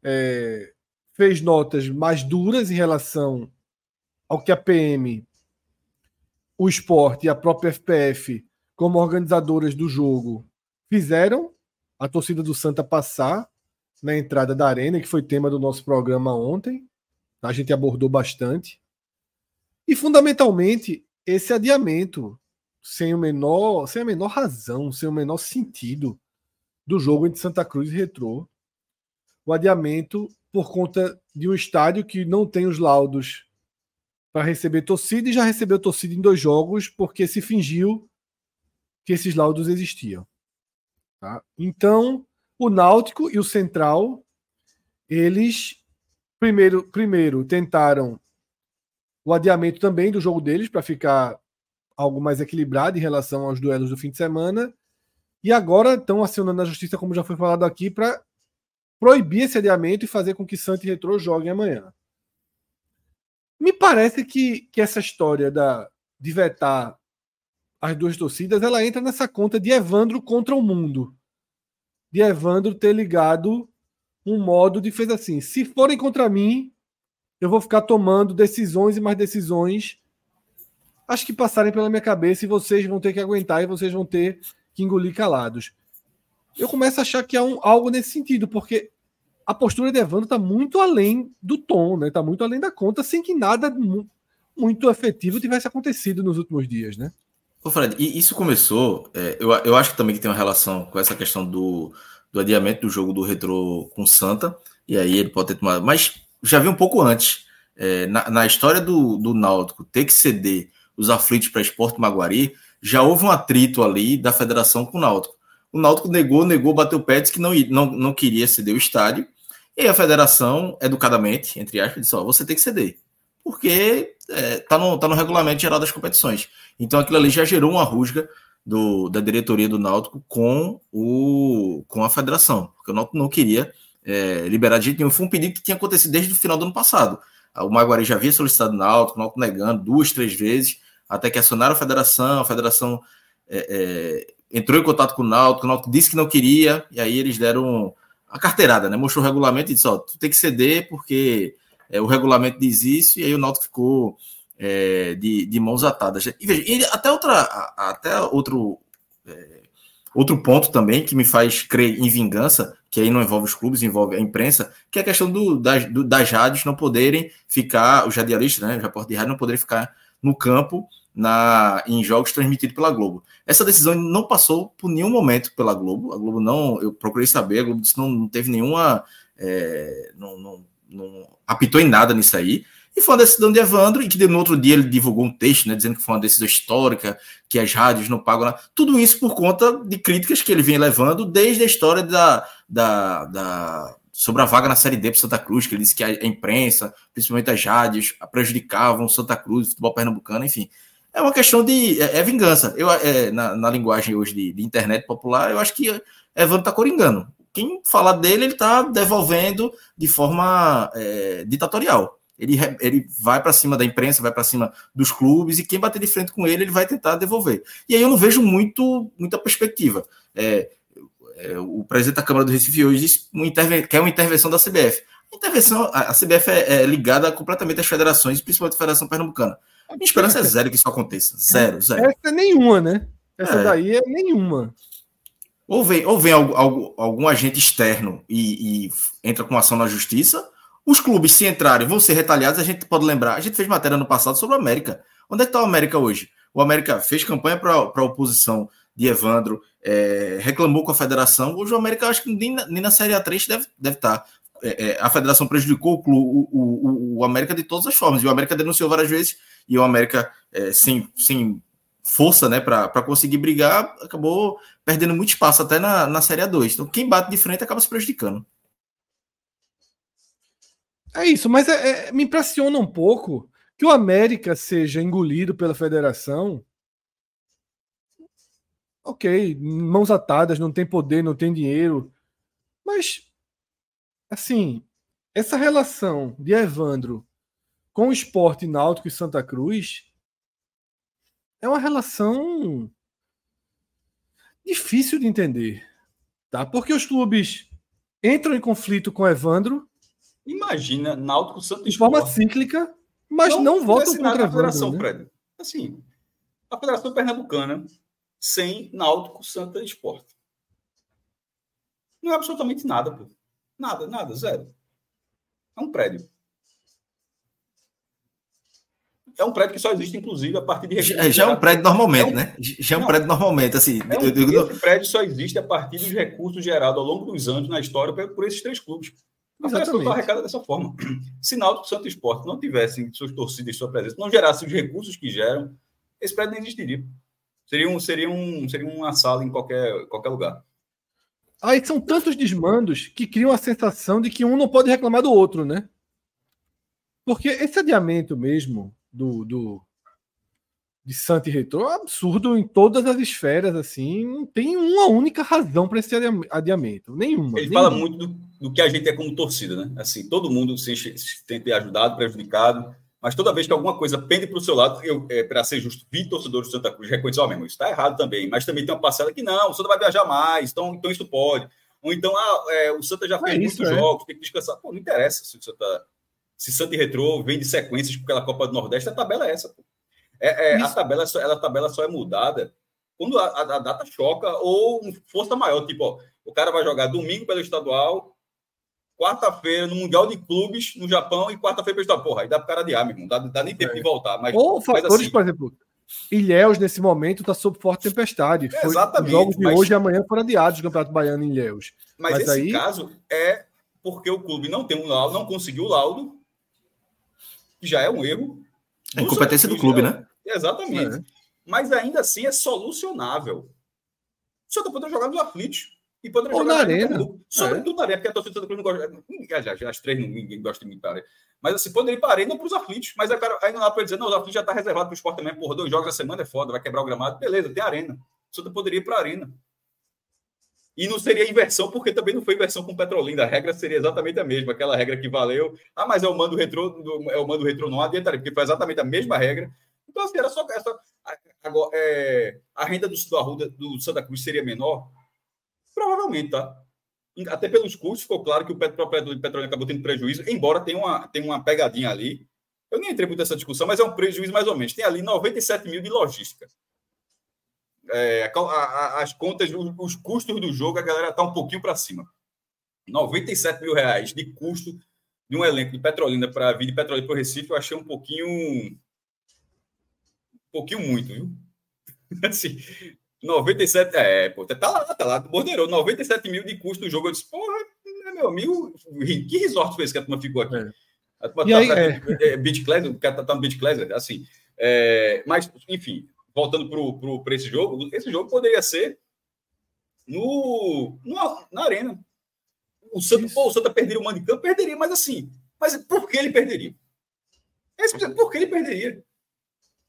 é, fez notas mais duras em relação ao que a PM, o esporte e a própria FPF, como organizadoras do jogo, fizeram a torcida do Santa passar na entrada da arena, que foi tema do nosso programa ontem. A gente abordou bastante. E fundamentalmente esse adiamento sem o menor, sem a menor razão, sem o menor sentido do jogo entre Santa Cruz e Retrô. O adiamento por conta de um estádio que não tem os laudos para receber torcida e já recebeu torcida em dois jogos porque se fingiu que esses laudos existiam. Tá? Então, o Náutico e o Central, eles primeiro, primeiro tentaram o adiamento também do jogo deles para ficar algo mais equilibrado em relação aos duelos do fim de semana. E agora estão acionando a justiça, como já foi falado aqui, para proibir esse adiamento e fazer com que Santos e Retrô joguem amanhã. Me parece que, que essa história da, de vetar as duas torcidas, ela entra nessa conta de Evandro contra o mundo. De Evandro ter ligado um modo de fez assim: se forem contra mim, eu vou ficar tomando decisões e mais decisões. Acho que passarem pela minha cabeça e vocês vão ter que aguentar e vocês vão ter que engolir calados. Eu começo a achar que há um, algo nesse sentido, porque a postura de Evandro está muito além do tom, né? Está muito além da conta, sem que nada muito efetivo tivesse acontecido nos últimos dias, né? Ô Fred, e isso começou, é, eu, eu acho que também que tem uma relação com essa questão do, do adiamento do jogo do Retro com Santa, e aí ele pode ter tomado, mas já vi um pouco antes, é, na, na, história do, do Náutico ter que ceder os aflitos para Esporte Maguari, já houve um atrito ali da federação com o Náutico. O Náutico negou, negou, bateu o pé, disse que não, não, não queria ceder o estádio, e a federação, educadamente, entre aspas, disse: ó, você tem que ceder porque está é, tá no, tá no regulamento geral das competições. Então aquilo ali já gerou uma rusga do, da diretoria do Náutico com, o, com a federação, porque o Náutico não queria é, liberar de jeito nenhum. Foi um pedido que tinha acontecido desde o final do ano passado. O Maguari já havia solicitado o Náutico, o Náutico negando duas, três vezes, até que acionaram a federação, a federação é, é, entrou em contato com o Náutico, o Náutico disse que não queria, e aí eles deram a carteirada, né? Mostrou o regulamento e disse, ó, tu tem que ceder porque é, o regulamento diz isso, e aí o Náutico ficou é, de, de, mãos atadas. E veja, até, outra, até outro, é, outro ponto também que me faz crer em vingança, que aí não envolve os clubes, envolve a imprensa, que é a questão do, das, do, das rádios não poderem ficar, os radialistas, né, os repórteres de rádio não poderem ficar no campo na, em jogos transmitidos pela Globo. Essa decisão não passou por nenhum momento pela Globo. A Globo não, eu procurei saber, a Globo disse não, não teve nenhuma. É, não, não não apitou em nada nisso aí. E foi uma decisão de Evandro, e que no outro dia ele divulgou um texto, né, dizendo que foi uma decisão histórica, que as rádios não pagam nada. Tudo isso por conta de críticas que ele vem levando desde a história da, da, da sobre a vaga na Série D para Santa Cruz, que ele disse que a imprensa, principalmente as rádios, prejudicavam Santa Cruz, futebol pernambucano, enfim. É uma questão de. É, é vingança. Eu, é, na, na, linguagem hoje de, de, internet popular, eu acho que Evandro está coringando quem falar dele, ele está devolvendo de forma é, ditatorial. Ele, ele vai para cima da imprensa, vai para cima dos clubes, e quem bater de frente com ele, ele vai tentar devolver. E aí eu não vejo muito, muita perspectiva. É, é, o presidente da Câmara do Recife hoje uma quer uma intervenção da CBF. A intervenção, a, a CBF é, é, ligada completamente às federações, principalmente a Federação Pernambucana. A minha esperança é zero que isso aconteça. Zero, zero. Essa é nenhuma, né? Essa é. daí é nenhuma ou vem, ou vem algum, algum, algum agente externo e, e, entra com ação na justiça, os clubes, se entrarem, vão ser retalhados. A gente pode lembrar, a gente fez matéria no passado sobre o América. Onde é que está o América hoje? O América fez campanha para a oposição de Evandro, é, reclamou com a federação. Hoje o América, acho que nem na, nem na Série A3 deve, deve estar. Tá. É, é, a federação prejudicou o, o, o, o, América de todas as formas. E o América denunciou várias vezes, e o América, é, sem, sem força né, para conseguir brigar, acabou perdendo muito espaço até na, na Série A2. Então, quem bate de frente acaba se prejudicando. É isso, mas é, é, me impressiona um pouco que o América seja engolido pela federação. Ok, mãos atadas, não tem poder, não tem dinheiro. Mas, assim, essa relação de Evandro com o esporte náutico e Santa Cruz é uma relação difícil de entender, tá? Porque os clubes entram em conflito com Evandro. Imagina Náutico Santos de forma cíclica, mas não, não votam contra a Federação, né? Fred. Assim, a Federação Pernambucana sem Náutico Santa Esporte. Não é absolutamente nada, pô. Nada, nada, zero. É um prédio é um prédio que só existe, inclusive, a partir de. Já, já é um prédio normalmente, é um, né? Já é um não, prédio normalmente, assim. É um, digo, esse prédio só existe a partir dos recursos gerados ao longo dos anos na história por esses três clubes. A federação está arrecada dessa forma. Se Náutico Santo Esporte não tivessem suas torcidas e sua presença, não gerassem os recursos que geram, esse prédio não existiria. Seria, um, seria, um, seria uma sala em qualquer, qualquer lugar. Aí são tantos desmandos que criam a sensação de que um não pode reclamar do outro, né? Porque esse adiamento mesmo, do, do, de Santa e Retrô é absurdo em todas as esferas, assim, não tem uma única razão para esse adiamento, nenhuma. Ele nenhuma. fala muito do, do, que a gente é como torcida, né? Assim, todo mundo se, se tem ajudado, prejudicado, mas toda vez que alguma coisa pende para o seu lado, eu, é, para ser justo, vi torcedores do Santa Cruz reconhecer, ó, oh, mesmo, isso está errado também, mas também tem uma parcela que não, o Santa vai viajar mais, então, então isso pode. Ou então, ah, é, o Santa já fez é isso, muitos é. jogos, tem que descansar. Pô, não interessa se o Santa. Se Santa e Retrô vem de sequências aquela Copa do Nordeste, a tabela é essa. Pô. É, é a, tabela só, a tabela só é mudada quando a, a, a, data choca ou força maior. Tipo, ó, o cara vai jogar domingo pelo estadual, quarta-feira no Mundial de Clubes no Japão e quarta-feira pelo estadual. Porra, aí dá pro cara de ar, meu irmão. Dá, dá nem tempo é. de voltar. Mas, ou fatores, assim, por exemplo, Ilhéus, nesse momento, está sob forte tempestade. Foi, Exatamente. Os jogos de mas... hoje e amanhã foram adiados do Campeonato Baiano em Ilhéus. Mas, mas esse aí... caso é porque o clube não tem um laudo, não conseguiu o laudo, que já é um erro. É incompetência do clube, né? Exatamente. É. Mas ainda assim é solucionável. O Santa poderia jogar nos aflitos. E poderia Ou jogar na arena. Sobretudo é. na arena, porque a torcida do Cruz não gosta. Já, as três ninguém gosta de imitar. Mas assim, poderia ir para a arena para os aflitos. Mas aí, cara, aí não dá para dizer, não, os aflitos já está reservado para o esporte também. Por dois jogos a semana é foda, vai quebrar o gramado. Beleza, tem arena. O Santa poderia ir para a arena. E não seria inversão, porque também não foi inversão com Petrolina. A regra seria exatamente a mesma, aquela regra que valeu. Ah, mas é o mando retrô, é o mando retrô, não adiantaria, porque foi exatamente a mesma regra. Então, assim, era só essa. Agora, é, a renda do, do Arruda, do Santa Cruz seria menor? Provavelmente, tá? Até pelos custos, ficou claro que o proprietário do Petrolina acabou tendo prejuízo, embora tenha uma, tenha uma pegadinha ali. Eu nem entrei muito nessa discussão, mas é um prejuízo mais ou menos. Tem ali 97 mil de logística é, a, a, as contas, os, os, custos do jogo, a galera está um pouquinho para cima. 97 mil reais de custo de um elenco de Petrolina para vir de Petrolina para o Recife, eu achei um pouquinho. Um pouquinho muito, viu? assim, 97. É, pô, tá lá, tá lá, bordeirou. 97 mil de custo do jogo. Eu disse, porra, né, meu amigo, que resort foi esse que a turma ficou aqui? É. A turma e tá, aí, tá, é... é Beach Class, o cara tá, tá no Beach Class, assim. É, mas, enfim, voltando para esse jogo, esse jogo poderia ser no, no na arena. O Santa, pô, o Santa perderia o mando de campo, perderia, mas assim, mas por que ele perderia? Esse, por que ele perderia?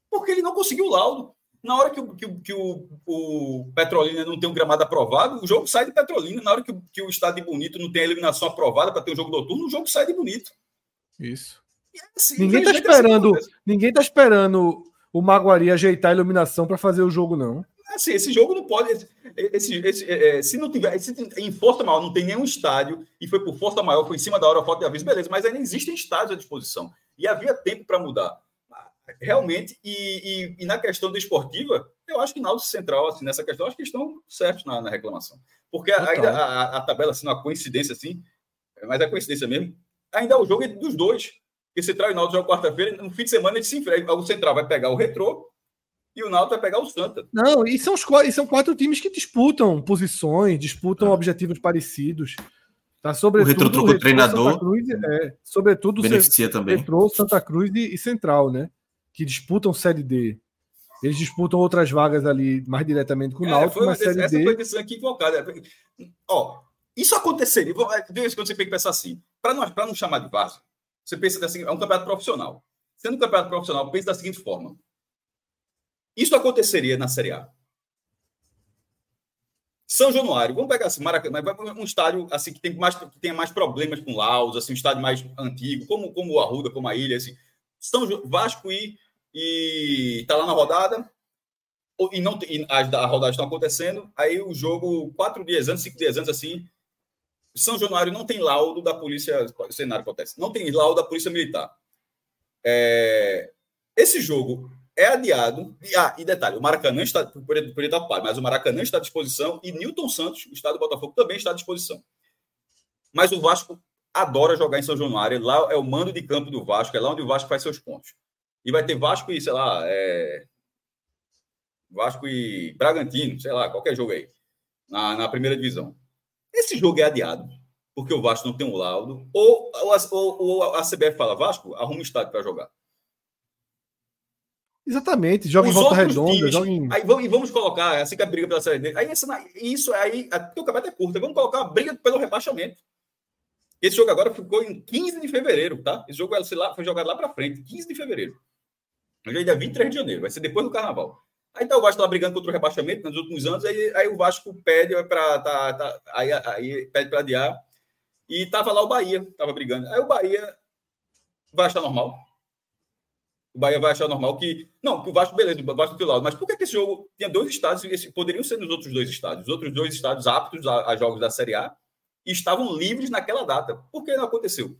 Porque ele não conseguiu o laudo. Na hora que, o, que, que o, o, Petrolina não tem um gramado aprovado, o jogo sai de Petrolina. Na hora que, que o Estado de Bonito não tem a eliminação aprovada para ter um jogo noturno, o jogo sai de Bonito. Isso. Assim, ninguém está esperando, ninguém tá esperando o Maguari ajeitar a iluminação para fazer o jogo, não. Assim, esse jogo não pode. Esse, esse, é, é, se não tiver. Se, em Força Maior não tem nenhum estádio e foi por Força Maior, foi em cima da hora, falta de aviso, beleza, mas ainda existem estádios à disposição. E havia tempo para mudar. Realmente, e, e, e, na questão da esportiva, eu acho que na Central, assim, nessa questão, acho que estão certos na, na reclamação. Porque ainda a, a, a, tabela, assim, uma coincidência assim, mas é coincidência mesmo, ainda é o jogo dos dois. Porque Central e Náutico jogam quarta-feira, no fim de semana eles se enfrentam. O Central vai pegar o Retrô e o Náutico vai pegar o Santa. Não, e são, os, e são quatro times que disputam posições, disputam ah. objetivos parecidos. Tá, sobretudo, o Retrô o treinador. Cruz, é, sobretudo beneficia também. Retrô, Santa Cruz e, e Central, né? Que disputam Série D. Eles disputam outras vagas ali mais diretamente com o é, Náutico, mas Série essa D... foi a decisão aqui equivocada. Ó, isso aconteceria, vez quando você tem que pensar assim, para não, não chamar de vaso, você pensa assim, é um campeonato profissional. Sendo um campeonato profissional, pense da seguinte forma. Isso aconteceria na Série A. São Januário, vamos pegar assim, Maracanã, um estádio assim que tem mais que tenha mais problemas com Laos, assim, um estádio mais antigo, como como o Arruda, como a Ilha, assim. São Vasco e e tá lá na rodada e não e as da rodada estão acontecendo, aí o jogo quatro dias antes, cinco dias antes assim, são Januário não tem laudo da polícia. O cenário acontece. Não tem laudo da polícia militar. É, esse jogo é adiado. E, ah, e detalhe: o Maracanã está por, por etapa, mas o Maracanã está à disposição e Newton Santos, o estado do Botafogo, também está à disposição. Mas o Vasco adora jogar em São Januário. Lá é o mando de campo do Vasco, é lá onde o Vasco faz seus pontos. E vai ter Vasco e, sei lá, é... Vasco e Bragantino, sei lá, qualquer jogo aí, na, na primeira divisão. Esse jogo é adiado, porque o Vasco não tem um laudo, ou, ou, ou a CBF fala, Vasco, arruma um estádio para jogar. Exatamente, joga Os em volta redonda, times, joga em... Aí vamos, vamos colocar, assim que a briga pela série dele. Aí essa, isso aí, o campeonato é curto, vamos colocar a briga pelo rebaixamento. Esse jogo agora ficou em 15 de fevereiro, tá? Esse jogo sei lá, foi jogado lá para frente, 15 de fevereiro. Hoje é dia 23 de janeiro, vai ser depois do carnaval. Tá, o Vasco tá brigando contra o rebaixamento nos últimos anos, aí, aí o Vasco pede para tá, tá, aí, aí pede para adiar. E tava lá o Bahia, tava brigando. Aí o Bahia vai achar normal. O Bahia vai achar normal que. Não, que o Vasco, beleza, o Vasco do lado. Mas por que, que esse jogo tinha dois estádios e esse, poderiam ser nos outros dois estádios? Os outros dois estádios aptos a, a jogos da Série A e estavam livres naquela data. Por que não aconteceu?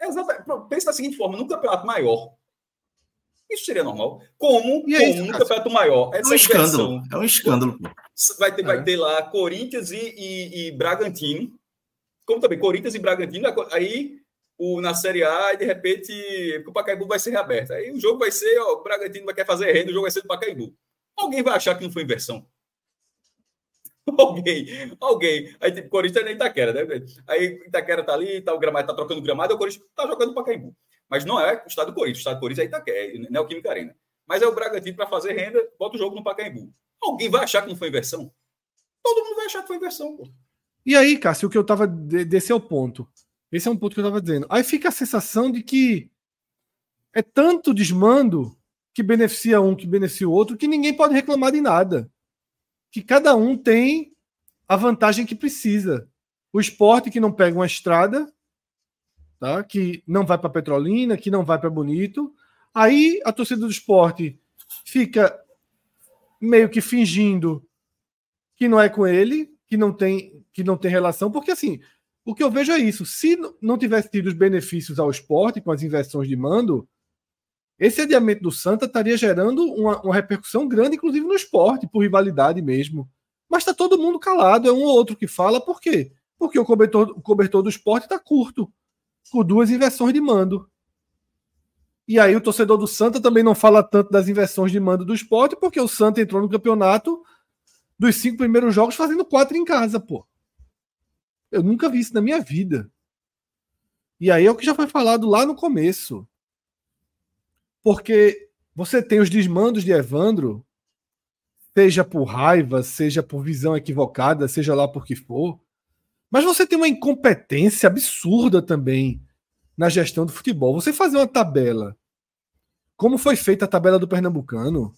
Exatamente. Pensa da seguinte forma: num campeonato maior, isso seria normal. Como, e como no campeonato maior. É um escândalo. É um escândalo. Vai ter, é. vai ter lá Corinthians e, e, e, Bragantino. Como também Corinthians e Bragantino. Aí o, na Série A, e de repente o Pacaembu vai ser reaberto. Aí o jogo vai ser, ó, o Bragantino vai querer fazer renda, o jogo vai ser do Pacaembu. Alguém vai achar que não foi inversão. Alguém, alguém. Aí, tipo, Corinthians é nem Itaquera, né? Aí Itaquera tá ali, tá, o gramado tá trocando gramado, o Corinthians tá jogando Pacaembu. Mas não é o estado do Corinthians. O estado do Corinthians é Itaquera, é o Química Arena. Mas é o Bragantino para fazer renda, bota o jogo no Pacaembu. Alguém vai achar que não foi inversão? Todo mundo vai achar que foi inversão. Pô. E aí, Cássio, o que eu tava. Desse é o ponto. Esse é um ponto que eu tava dizendo. Aí fica a sensação de que é tanto desmando que beneficia um, que beneficia o outro, que ninguém pode reclamar de nada. Que cada um tem a vantagem que precisa. O esporte que não pega uma estrada tá? que não vai para Petrolina, que não vai para Bonito. Aí a torcida do esporte fica meio que fingindo que não é com ele, que não tem, que não tem relação, porque assim, o que eu vejo é isso. Se não tivesse tido os benefícios ao esporte com as inversões de mando, esse adiamento do Santa estaria gerando uma, uma repercussão grande, inclusive no esporte, por rivalidade mesmo. Mas está todo mundo calado, é um ou outro que fala, por quê? Porque o cobertor, o cobertor do esporte está curto com duas inversões de mando. E aí o torcedor do Santa também não fala tanto das inversões de mando do esporte, porque o Santa entrou no campeonato dos cinco primeiros jogos fazendo quatro em casa, pô. Eu nunca vi isso na minha vida. E aí é o que já foi falado lá no começo. Porque você tem os desmandos de Evandro, seja por raiva, seja por visão equivocada, seja lá por que for, mas você tem uma incompetência absurda também na gestão do futebol. Você fazer uma tabela, como foi feita a tabela do Pernambucano,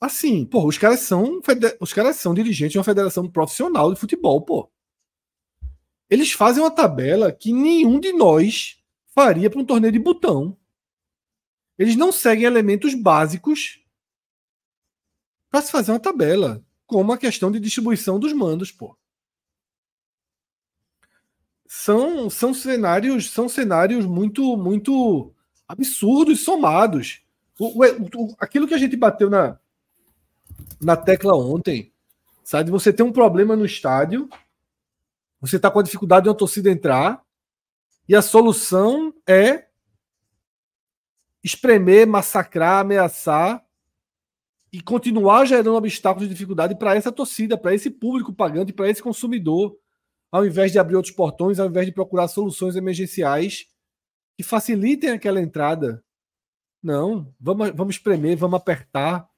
assim, pô, os caras são os caras são dirigentes de uma federação profissional de futebol, pô. Eles fazem uma tabela que nenhum de nós faria para um torneio de botão. Eles não seguem elementos básicos para se fazer uma tabela, como a questão de distribuição dos mandos, pô são, são cenários são cenários muito muito absurdos somados. O, o, o, aquilo que a gente bateu na, na tecla ontem, sabe? Você tem um problema no estádio, você está com a dificuldade de uma torcida entrar, e a solução é espremer, massacrar, ameaçar e continuar gerando obstáculos de dificuldade para essa torcida, para esse público pagante, para esse consumidor ao invés de abrir outros portões, ao invés de procurar soluções emergenciais que facilitem aquela entrada. Não, vamos, vamos espremer, vamos apertar,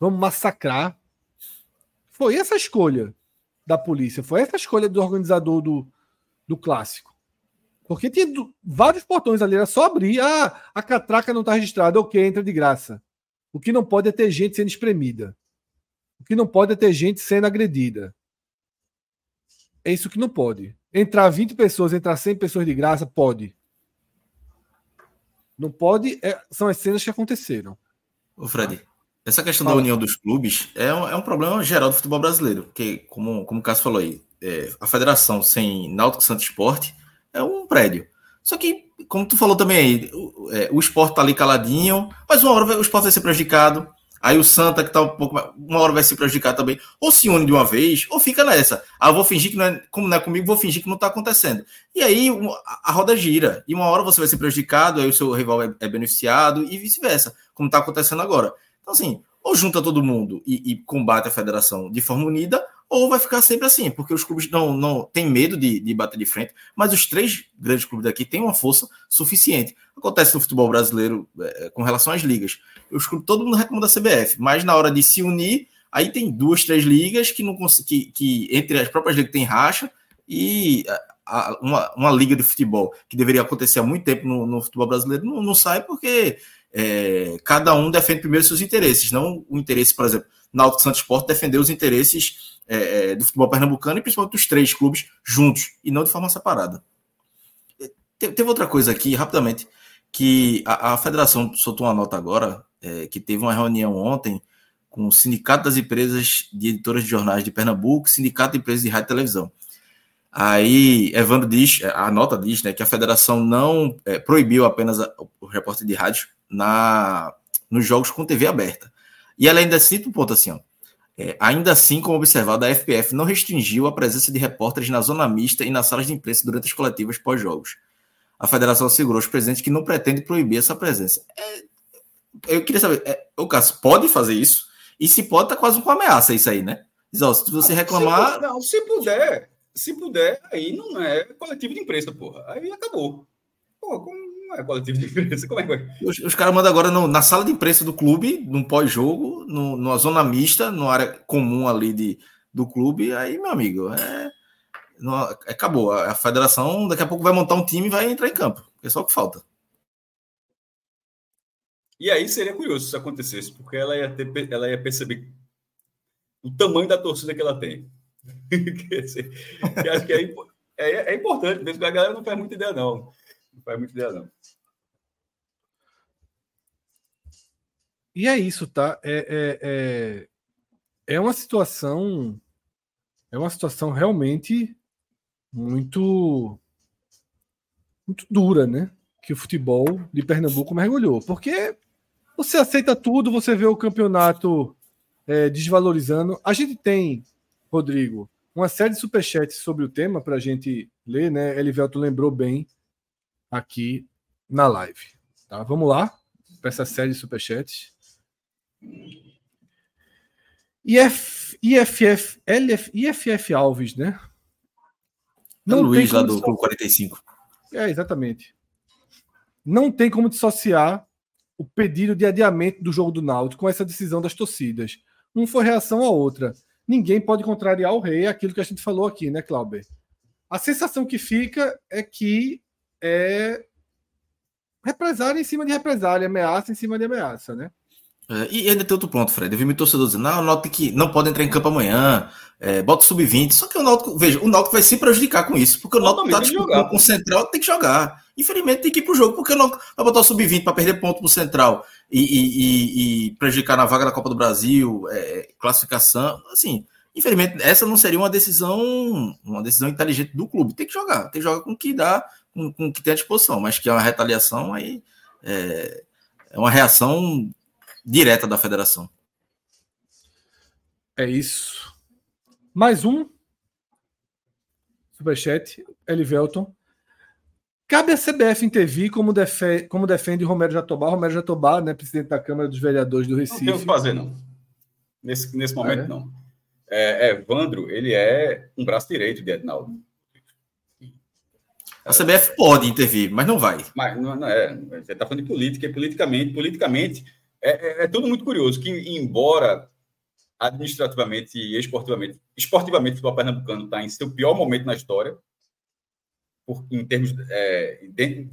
vamos massacrar. Foi essa a escolha da polícia, foi essa a escolha do organizador do, do clássico. Porque tinha vários portões ali, era só abrir. Ah, a catraca não está registrada, ok, entra de graça. O que não pode é ter gente sendo espremida. O que não pode é ter gente sendo agredida. É isso que não pode. Entrar 20 pessoas, entrar 100 pessoas de graça, pode. Não pode, é, são as cenas que aconteceram. Ô Fred, essa questão Fala. da união dos clubes é um, é um problema geral do futebol brasileiro, porque, como, como o Cássio falou aí, é, a federação sem Náutico Santo Esporte é um prédio. Só que, como tu falou também aí, o, é, o esporte tá ali caladinho, mas uma hora o esporte vai ser prejudicado, Aí o Santa, que tá um pouco. Uma hora vai se prejudicar também. Ou se une de uma vez, ou fica nessa. Ah, vou fingir que não é. Como não é comigo, vou fingir que não tá acontecendo. E aí a roda gira. E uma hora você vai ser prejudicado, aí o seu rival é, é beneficiado, e vice-versa, como tá acontecendo agora. Então, assim, ou junta todo mundo e, e, combate a federação de forma unida, ou vai ficar sempre assim, porque os clubes não, não têm medo de, de bater de frente, mas os três grandes clubes daqui têm uma força suficiente. Acontece no futebol brasileiro é, com relação às ligas. Os clubes, todo mundo reclama da CBF, mas na hora de se unir, aí tem duas, três ligas que não que, que entre as próprias ligas tem racha e a, uma, uma liga de futebol que deveria acontecer há muito tempo no, no futebol brasileiro não, não sai porque é, cada um defende primeiro seus interesses, não o interesse, por exemplo, Náutico Santos Sport defender os interesses é, é, do futebol pernambucano e principalmente dos três clubes juntos e não de forma separada. Teve outra coisa aqui, rapidamente, que a, a federação soltou uma nota agora, é, que teve uma reunião ontem com o Sindicato das Empresas de Editoras de Jornais de Pernambuco, Sindicato de Empresas de Rádio e Televisão. Aí, Evandro diz, a nota diz, né, que a federação não é, proibiu apenas a, o repórter de rádio na, nos jogos com TV aberta. E ela ainda cita um ponto assim, ó, é, ainda assim, como observado, a FPF não restringiu a presença de repórteres na zona mista e nas salas de imprensa durante as coletivas pós-jogos. A federação assegurou aos presidentes que não pretende proibir essa presença. É, eu queria saber, é, o Cássio, pode fazer isso? E se pode, tá quase com ameaça isso aí, né? Diz, ó, se você reclamar. Se, não, se puder, se puder, aí não é coletivo de imprensa, porra. Aí acabou. Porra, como não é coletivo de imprensa? Como é que vai? Os, os caras mandam agora no, na sala de imprensa do clube, num pós-jogo, numa zona mista, numa área comum ali de, do clube. Aí, meu amigo, é, não, acabou. A, a federação daqui a pouco vai montar um time e vai entrar em campo. É só o que falta. E aí seria curioso se isso acontecesse, porque ela ia, ter, ela ia perceber o tamanho da torcida que ela tem. que acho que é, é, é, importante, mesmo que a galera não faz muita ideia, não. Faz muita ideia, não. E é isso, tá? É, é, é, é uma situação. É uma situação realmente muito. Muito dura, né? Que o futebol de Pernambuco mergulhou. Porque você aceita tudo, você vê o campeonato é, desvalorizando. A gente tem Rodrigo, uma série de superchats sobre o tema para a gente ler, né? Elivelto lembrou bem aqui na live. Tá? Vamos lá para essa série de superchats. IF, IFF, LF, IFF Alves, né? Não é Luiz lá do Clube 45. É, exatamente. Não tem como dissociar o pedido de adiamento do jogo do Náutico com essa decisão das torcidas. Um foi reação à outra ninguém pode contrariar o rei, é aquilo que a gente falou aqui, né, Clauber? A sensação que fica é que é represália em cima de represália, ameaça em cima de ameaça, né? É, e ainda tem outro ponto, Fred. Eu vi meu torcedor dizendo, não, nota que não pode entrar em campo amanhã, é, bota sub-20. Só que o Náutico, veja, o Náutico vai se prejudicar com isso, porque o Náutico tá disputando com o Central, tem que jogar. Infelizmente tem que ir pro jogo, porque o Náutico vai botar o sub-20 para perder ponto pro Central e, e, e, e, prejudicar na vaga da Copa do Brasil, é, classificação, assim. Infelizmente, essa não seria uma decisão, uma decisão inteligente do clube. Tem que jogar, tem que jogar com o que dá, com, com o que tem à disposição, mas que é uma retaliação aí é, é uma reação direta da federação. É isso. Mais um. Superchat, Elivelton. Cabe a CBF intervir como, defe como defende Romero Jatobá. Romero Jatobá, né, presidente da Câmara dos Vereadores do Recife. Não tem o que fazer, não. Nesse, nesse momento, ah, é? não. É, Evandro, ele é um braço direito de Ednaldo. A CBF pode intervir, mas não vai. Mas não, não é. Você está falando de política, e politicamente, politicamente é, é, é, tudo muito curioso que, embora administrativamente e esportivamente, esportivamente o futebol pernambucano está em seu pior momento na história, por, em termos é, de,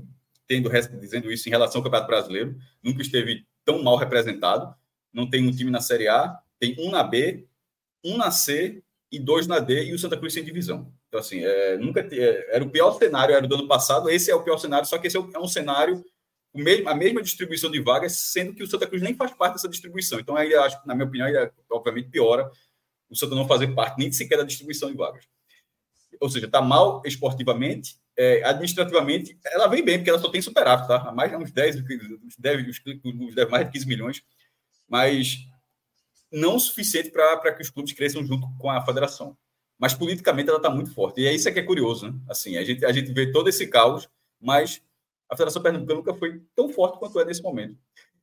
tendo dizendo isso em relação ao Campeonato Brasileiro, nunca esteve tão mal representado. Não tem um time na Série A, tem um na B, um na C e dois na D e o Santa Cruz sem divisão. Então assim, é, nunca é, era o pior cenário era do ano passado. Esse é o pior cenário, só que esse é, é um cenário mesmo, a mesma distribuição de vagas, sendo que o Santa Cruz nem faz parte dessa distribuição. Então, aí, acho na minha opinião, aí, obviamente piora o Santa não fazer parte nem sequer da distribuição de vagas. Ou seja, está mal esportivamente, é, administrativamente, ela vem bem, porque ela só tem superávit, tá? Mais uns 10, uns 10, uns 10 mais de 15 milhões, mas não o suficiente para que os clubes cresçam junto com a federação. Mas politicamente ela está muito forte. E é isso que é curioso, né? Assim, a gente, a gente vê todo esse caos, mas a Federação Pernambucana nunca foi tão forte quanto é nesse momento.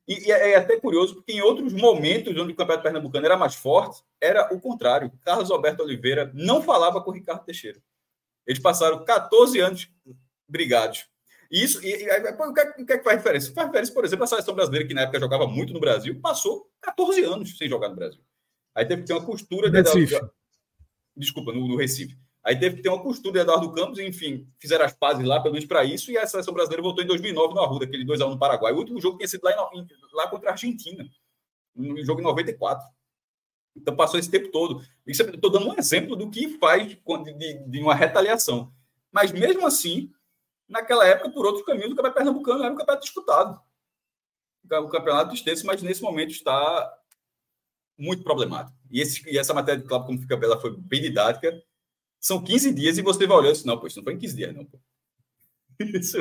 E, e, é até curioso, porque em outros momentos onde o Campeonato Pernambucano era mais forte, era o contrário. Carlos Alberto Oliveira não falava com o Ricardo Teixeira. Eles passaram 14 anos brigados. E isso, e, e, o, que, é, o que é que faz diferença? Faz diferença, por exemplo, a seleção brasileira, que na época jogava muito no Brasil, passou 14 anos sem jogar no Brasil. Aí teve que ter uma costura de. Desculpa, no, no Recife Aí teve que ter uma costura de Eduardo Campos, enfim, fizeram as pazes lá, pelo menos para isso, e a seleção brasileira voltou em 2009 no Arruda, aquele 2x1 no Paraguai. O último jogo tinha sido lá, em, lá contra a Argentina, no jogo em 94. Então passou esse tempo todo. Estou dando um exemplo do que faz de, de, uma retaliação. Mas mesmo assim, naquela época, por outros caminhos, o campeonato pernambucano era um campeonato disputado. O campeonato extenso, mas nesse momento está muito problemático. E, esse, e essa matéria de Cláudio, como fica bela, foi bem didática. São 15 dias e você vai olhando assim, não, pois não foi em 15 dias, não. Pô. Isso,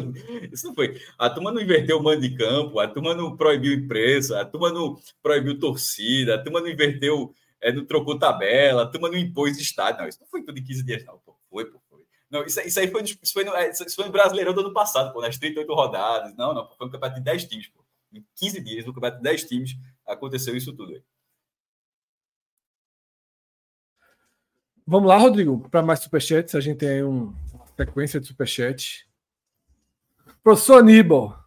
isso não foi. A turma não inverteu o mando de campo, a turma não proibiu imprensa, a turma não proibiu torcida, a turma não inverteu, é, não trocou tabela, a turma não impôs estádio. Não, isso não foi tudo em 15 dias, não. Pô. Foi, pô, foi. Não, isso, isso aí foi, isso foi, no, é, isso foi no Brasileirão do ano passado, pô, nas 38 rodadas. Não, não, foi um campeonato de 10 times, pô. Em 15 dias, no campeonato de 10 times, aconteceu isso tudo aí. Vamos lá, Rodrigo, para mais superchats. A gente tem aí uma sequência de superchats. Professor Aníbal,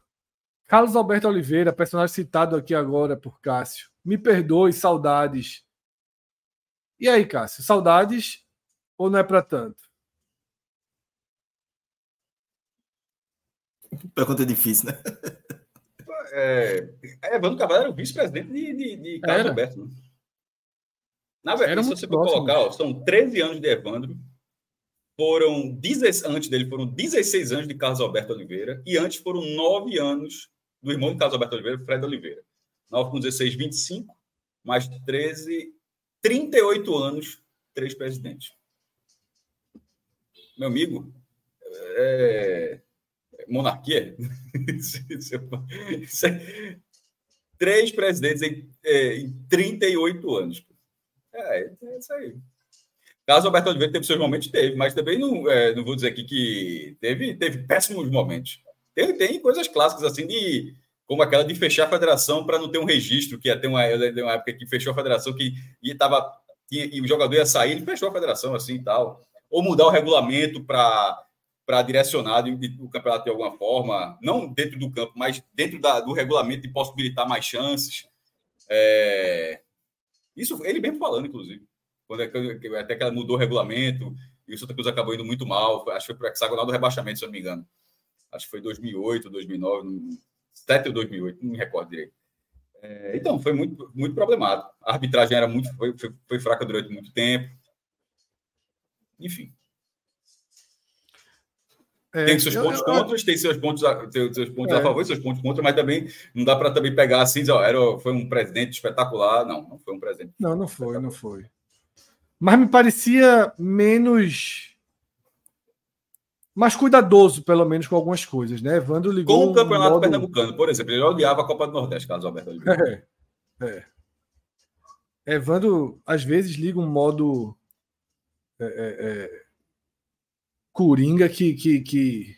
Carlos Alberto Oliveira, personagem citado aqui agora por Cássio. Me perdoe, saudades. E aí, Cássio, saudades ou não é para tanto? Pergunta é difícil, né? É, é Evandro Cavalo era o vice-presidente de, de, de Carlos era. Alberto. Né? Na verdade, se você for colocar, ó, são 13 anos de Evandro, foram 10, antes dele foram 16 anos de Carlos Alberto Oliveira, e antes foram 9 anos do irmão de Carlos Alberto Oliveira, Fred Oliveira. 9 com 16, 25, mais 13, 38 anos, três presidentes. Meu amigo, é... monarquia? três presidentes em, é, em 38 anos. É, é isso aí. Caso Alberto Oliveira teve seus momentos, teve, mas também não, é, não vou dizer aqui que teve, teve péssimos momentos. Tem, tem coisas clássicas assim de como aquela de fechar a federação para não ter um registro, que ia ter uma, uma época que fechou a federação que e tava e, e o jogador ia sair, ele fechou a federação assim e tal. Ou mudar o regulamento para para direcionar o campeonato de alguma forma, não dentro do campo, mas dentro da, do regulamento e possibilitar mais chances. É, isso ele mesmo falando, inclusive. Quando é, até que mudou o regulamento e o Santa Cruz acabou indo muito mal. Acho que foi para o hexagonal do rebaixamento, se eu não me engano. Acho que foi 2008, 2009, 7 ou 2008, não me recordo direito. É, então, foi muito, muito problemático. A arbitragem era muito, foi, foi, foi fraca durante muito tempo. Enfim. É, tem seus pontos eu, contras, tem seus pontos, a, tem seus pontos é. a favor e seus pontos contra, mas também não dá para também pegar assim, dizer, ó, era, foi um presidente espetacular. Não, não foi um presidente. Não, não foi, não foi. Mas me parecia menos. Mais cuidadoso, pelo menos, com algumas coisas, né? Evandro ligou. Com o Campeonato modo... Pernambucano, por exemplo, ele odiava a Copa do Nordeste, Carlos Alberto Oliveira. É. é. Evandro, às vezes, liga um modo. É, é, é Coringa que, que, que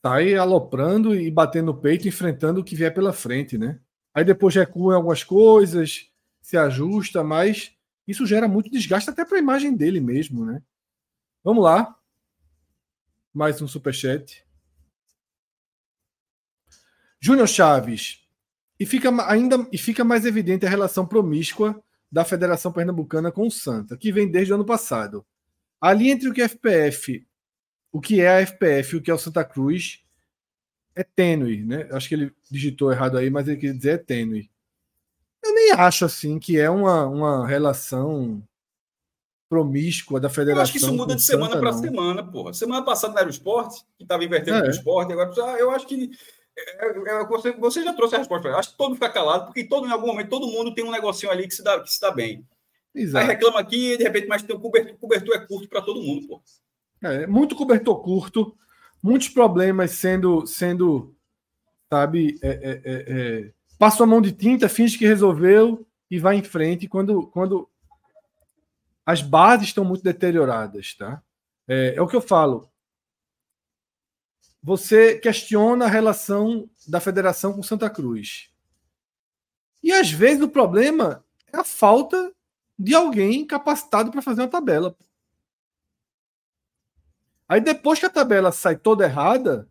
tá aí aloprando e batendo no peito, enfrentando o que vier pela frente, né? Aí depois recua em algumas coisas, se ajusta, mas isso gera muito desgaste até para a imagem dele mesmo, né? Vamos lá. Mais um superchat. Júnior Chaves. E fica ainda e fica mais evidente a relação promíscua da Federação Pernambucana com o Santa, que vem desde o ano passado. Ali entre o que é FPF, o que é a FPF e o que é o Santa Cruz é tênue, né? Acho que ele digitou errado aí, mas ele quer dizer é tênue. Eu nem acho assim que é uma, uma relação promíscua da federação. Eu acho que isso muda de semana para semana, porra. Semana passada não era o esporte, que estava invertendo é. o esporte, agora eu acho que é, é, você, você já trouxe a resposta. Eu acho que todo mundo fica calado, porque todo, em algum momento todo mundo tem um negocinho ali que se dá, que se dá bem. Exato. Aí reclama aqui, de repente, mas tem um cobertor, cobertor é curto para todo mundo, pô. É, muito cobertor curto, muitos problemas sendo, sendo sabe, é, é, é, é, passa a mão de tinta, finge que resolveu e vai em frente quando, quando as bases estão muito deterioradas, tá? É, é o que eu falo. Você questiona a relação da federação com Santa Cruz. E às vezes o problema é a falta de alguém capacitado para fazer uma tabela. Aí depois que a tabela sai toda errada,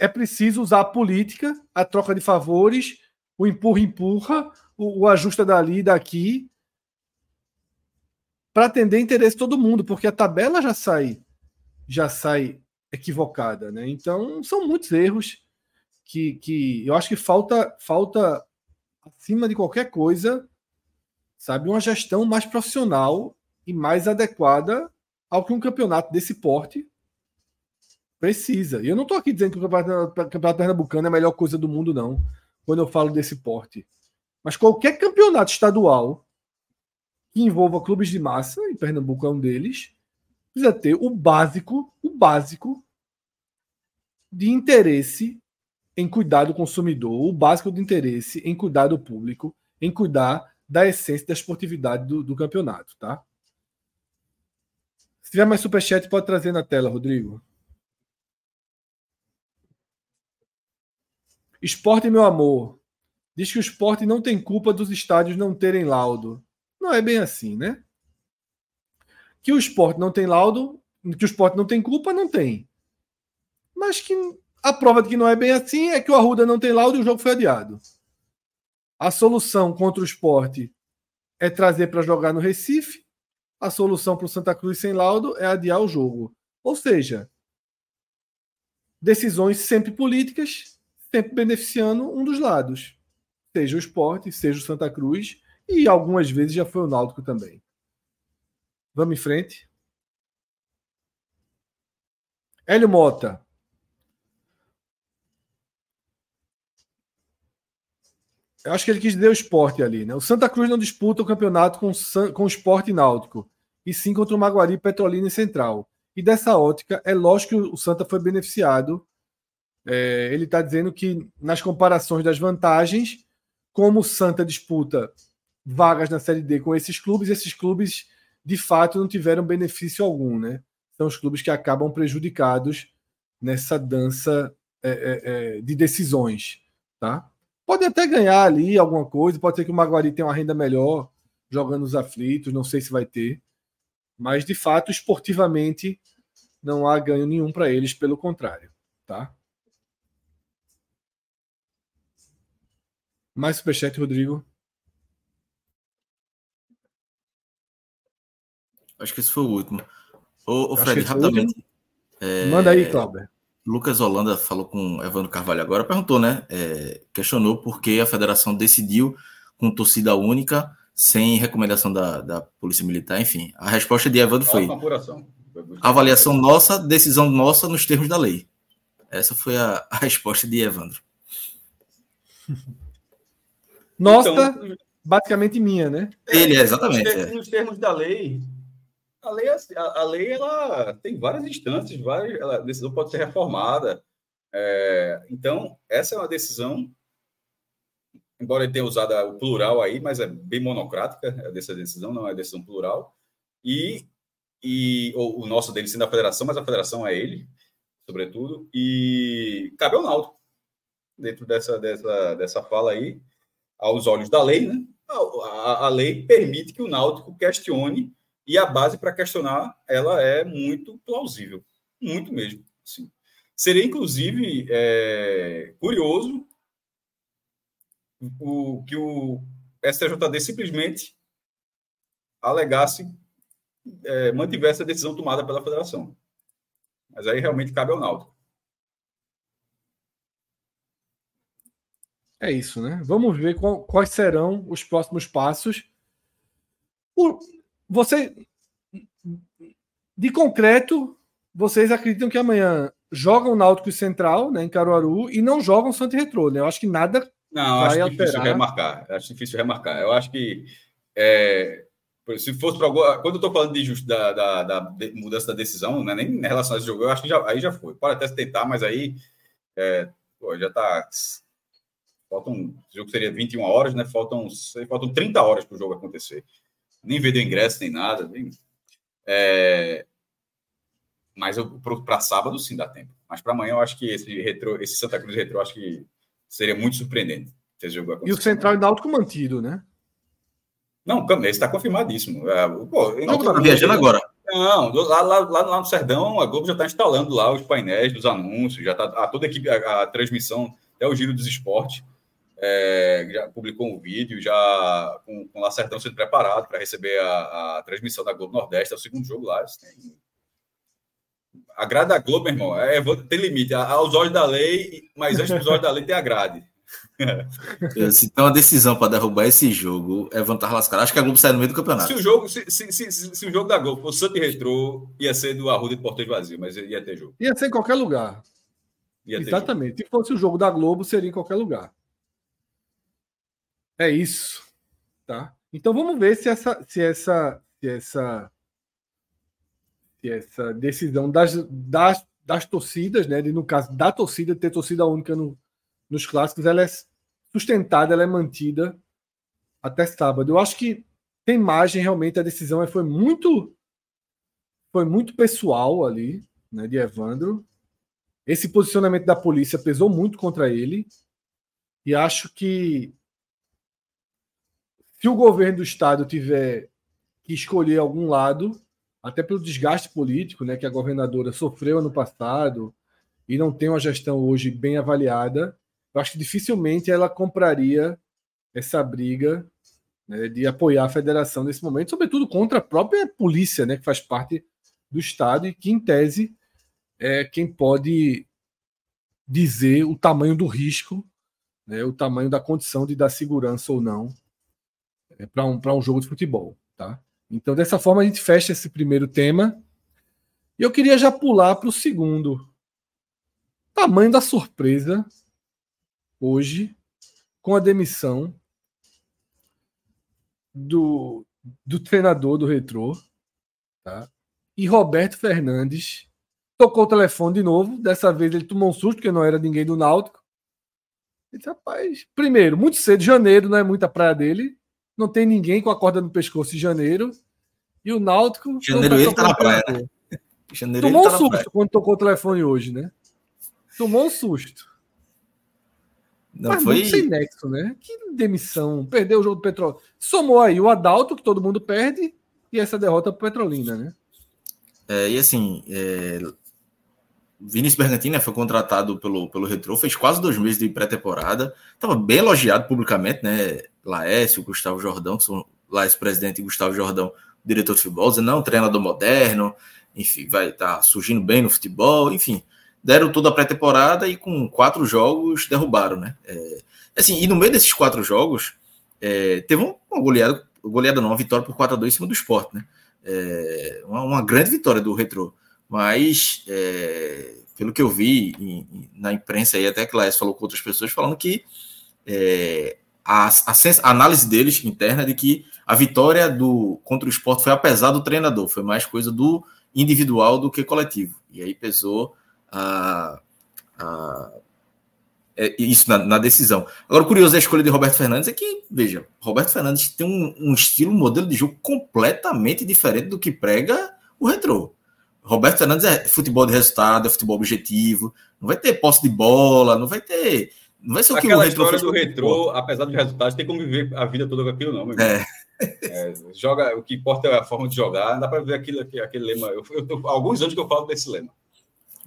é preciso usar a política, a troca de favores, o empurra-empurra, o, o ajusta dali e daqui. para atender interesse de todo mundo, porque a tabela já sai já sai equivocada, né? Então são muitos erros que, que eu acho que falta falta acima de qualquer coisa, sabe, uma gestão mais profissional e mais adequada ao que um campeonato desse porte precisa. E eu não estou aqui dizendo que o campeonato, Pernambucano é a melhor coisa do mundo, não, quando eu falo desse porte. Mas qualquer campeonato estadual que envolva clubes de massa, e Pernambuco é um deles, precisa ter o básico, o básico de interesse em cuidar do consumidor, o básico de interesse em cuidar do público, em cuidar da essência da esportividade do, do campeonato, tá? Se tiver mais superchat, pode trazer na tela, Rodrigo. Esporte, meu amor. Diz que o esporte não tem culpa dos estádios não terem laudo. Não é bem assim, né? Que o esporte não tem laudo, que o esporte não tem culpa, não tem. Mas que a prova de que não é bem assim é que o Arruda não tem laudo e o jogo foi adiado. A solução contra o esporte é trazer para jogar no Recife. A solução para o Santa Cruz sem laudo é adiar o jogo. Ou seja, decisões sempre políticas, sempre beneficiando um dos lados. Seja o esporte, seja o Santa Cruz, e algumas vezes já foi o Náutico também. Vamos em frente. Hélio Mota. Eu acho que ele quis dizer o esporte ali, né? O Santa Cruz não disputa o campeonato com, com o esporte náutico, e sim contra o Maguari, Petrolina e Central. E dessa ótica, é lógico que o Santa foi beneficiado. É, ele está dizendo que nas comparações das vantagens, como o Santa disputa vagas na Série D com esses clubes, esses clubes de fato não tiveram benefício algum, né? São os clubes que acabam prejudicados nessa dança é, é, é de decisões, tá? Pode até ganhar ali alguma coisa, pode ser que o Maguari tenha uma renda melhor jogando os aflitos, não sei se vai ter. Mas, de fato, esportivamente, não há ganho nenhum para eles, pelo contrário. Tá? Mais superchat, Rodrigo. Acho que esse foi o último. Ô, ô Fred, rapidamente. É... Manda aí, Cláudio. Lucas Holanda falou com Evandro Carvalho agora, perguntou, né? É, questionou por que a federação decidiu com torcida única, sem recomendação da, da Polícia Militar, enfim. A resposta de Evandro foi: avaliação nossa, decisão nossa nos termos da lei. Essa foi a, a resposta de Evandro. Nossa, então, basicamente minha, né? Ele, é, exatamente. Nos, é. nos termos da lei, a lei, é assim, a, a, lei ela tem várias instâncias, várias, a decisão pode ser reformada. É, então, essa é uma decisão, embora ele tenha usado o plural aí, mas é bem monocrática essa decisão, não é decisão plural. E, e o nosso dele sendo a federação, mas a federação é ele, sobretudo, e cabe ao Náutico, dentro dessa, dessa, dessa fala aí, aos olhos da lei, né? A, a, a lei permite que o Náutico questione e a base para questionar ela é muito plausível, muito mesmo. Assim. Seria, inclusive, é, curioso o, que o STJD simplesmente alegasse, é, mantivesse a decisão tomada pela federação. Mas aí realmente cabe ao Náutico. É isso, né? Vamos ver qual, quais serão os próximos passos. O, você, de concreto, vocês acreditam que amanhã jogam Náutico e Central, né, em Caruaru, e não jogam Santo Retrô, né? Eu acho que nada não, vai acho alterar. difícil remarcar. Acho difícil remarcar. Eu acho que é, se fosse para quando eu estou falando de, da, da, da, mudança da decisão, né, nem em relação a esse jogo, eu acho que já, aí já foi. Pode até tentar, mas aí é, pô, já está faltam, o jogo seria 21 horas, né? Faltam, faltam 30 horas para o jogo acontecer nem vendeu ingresso, nem nada. Nem... É... Mas para sábado, sim, dá tempo. Mas para amanhã, eu acho que esse, retro, esse Santa Cruz Retro, acho que seria muito surpreendente. Esse jogo e o Central e Náutico mantido, né? Não, esse está confirmadíssimo. É, pô, não está viajando agora. Não, lá, lá, lá, lá, no Serdão, a Globo já está instalando lá os painéis dos anúncios, já está toda a equipe, a, a transmissão, até o giro dos esportes é, já publicou um vídeo já com, com o Lacertão sendo preparado para receber a, a, transmissão da Globo Nordeste, é o segundo jogo lá. Tem... A grade da Globo, meu irmão, é, tem limite. Aos olhos da lei, mas antes dos olhos da lei tem a grade. Se tem uma decisão para derrubar esse jogo, é vantagem lascada. Acho que a Globo sai no meio do campeonato. Se o jogo, se, se, se, se o jogo da Globo fosse Santo e Retrô, ia ser do Arruda de Porteiro Vazio, mas ia ter jogo. Ia ser em qualquer lugar. Exatamente. Se fosse o jogo da Globo, seria em qualquer lugar. É isso. Tá? Então vamos ver se essa, se essa, se essa, se essa decisão das, das, das torcidas, né? De, no caso da torcida, ter torcida única no, nos clássicos, ela é sustentada, ela é mantida até sábado. Eu acho que tem margem realmente, a decisão foi muito foi muito pessoal ali, né, de Evandro. Esse posicionamento da polícia pesou muito contra ele. E acho que se o governo do estado tiver que escolher algum lado, até pelo desgaste político, né, que a governadora sofreu ano passado e não tem uma gestão hoje bem avaliada, eu acho que dificilmente ela compraria essa briga né, de apoiar a federação nesse momento, sobretudo contra a própria polícia, né, que faz parte do Estado e que, em tese, é quem pode dizer o tamanho do risco, né, o tamanho da condição de dar segurança ou não é, para um, um jogo de futebol. Tá? Então, dessa forma, a gente fecha esse primeiro tema. E eu queria já pular para o segundo. Tamanho da surpresa hoje com a demissão do, do treinador do Retrô, tá? E Roberto Fernandes tocou o telefone de novo. Dessa vez ele tomou um susto, porque não era ninguém do Náutico. Ele disse, rapaz, primeiro, muito cedo, janeiro não é muita praia dele. Não tem ninguém com a corda no pescoço em janeiro. E o Náutico. Janeiro tá ele tá na praia, né? Janeiro Tomou tá um susto quando tocou o telefone hoje, né? Tomou um susto. Não Mas foi sem nexo, né? Que demissão. Perdeu o jogo do Petrolina. Somou aí o Adalto, que todo mundo perde, e essa derrota pro Petrolina, né? É, e assim, é... Vinícius Bergantini né, foi contratado pelo, pelo Retro, fez quase dois meses de pré-temporada, estava bem elogiado publicamente, né? Laércio, Gustavo Jordão, que são Laércio presidente e Gustavo Jordão, diretor de futebol, dizendo, não, treinador moderno, enfim, vai estar tá surgindo bem no futebol, enfim deram toda a pré-temporada e com quatro jogos derrubaram, né? É, assim, e no meio desses quatro jogos, é, teve uma goleada, goleada não, uma vitória por 4 a 2 em cima do esporte, né? É, uma, uma, grande vitória do Retro, mas é, pelo que eu vi em, na imprensa aí, até que Laes falou com outras pessoas, falando que é, a, a, a, análise deles interna de que a vitória do contra o esporte foi apesar do treinador, foi mais coisa do individual do que coletivo. E aí pesou a, a é, isso na, na, decisão. Agora, curioso da escolha de Roberto Fernandes é que, veja, Roberto Fernandes tem um, um, estilo, um modelo de jogo completamente diferente do que prega o retrô. Roberto Fernandes é futebol de resultado, é futebol objetivo, não vai ter posse de bola, não vai ter. Não vai ser o que Aquela o retrô história do retrô, apesar dos resultados, tem como viver a vida toda com aquilo, não. É. é. joga, o que importa é a forma de jogar, dá para ver aquilo, aquele, aquele lema. Eu, eu, eu, alguns anos que eu falo desse lema.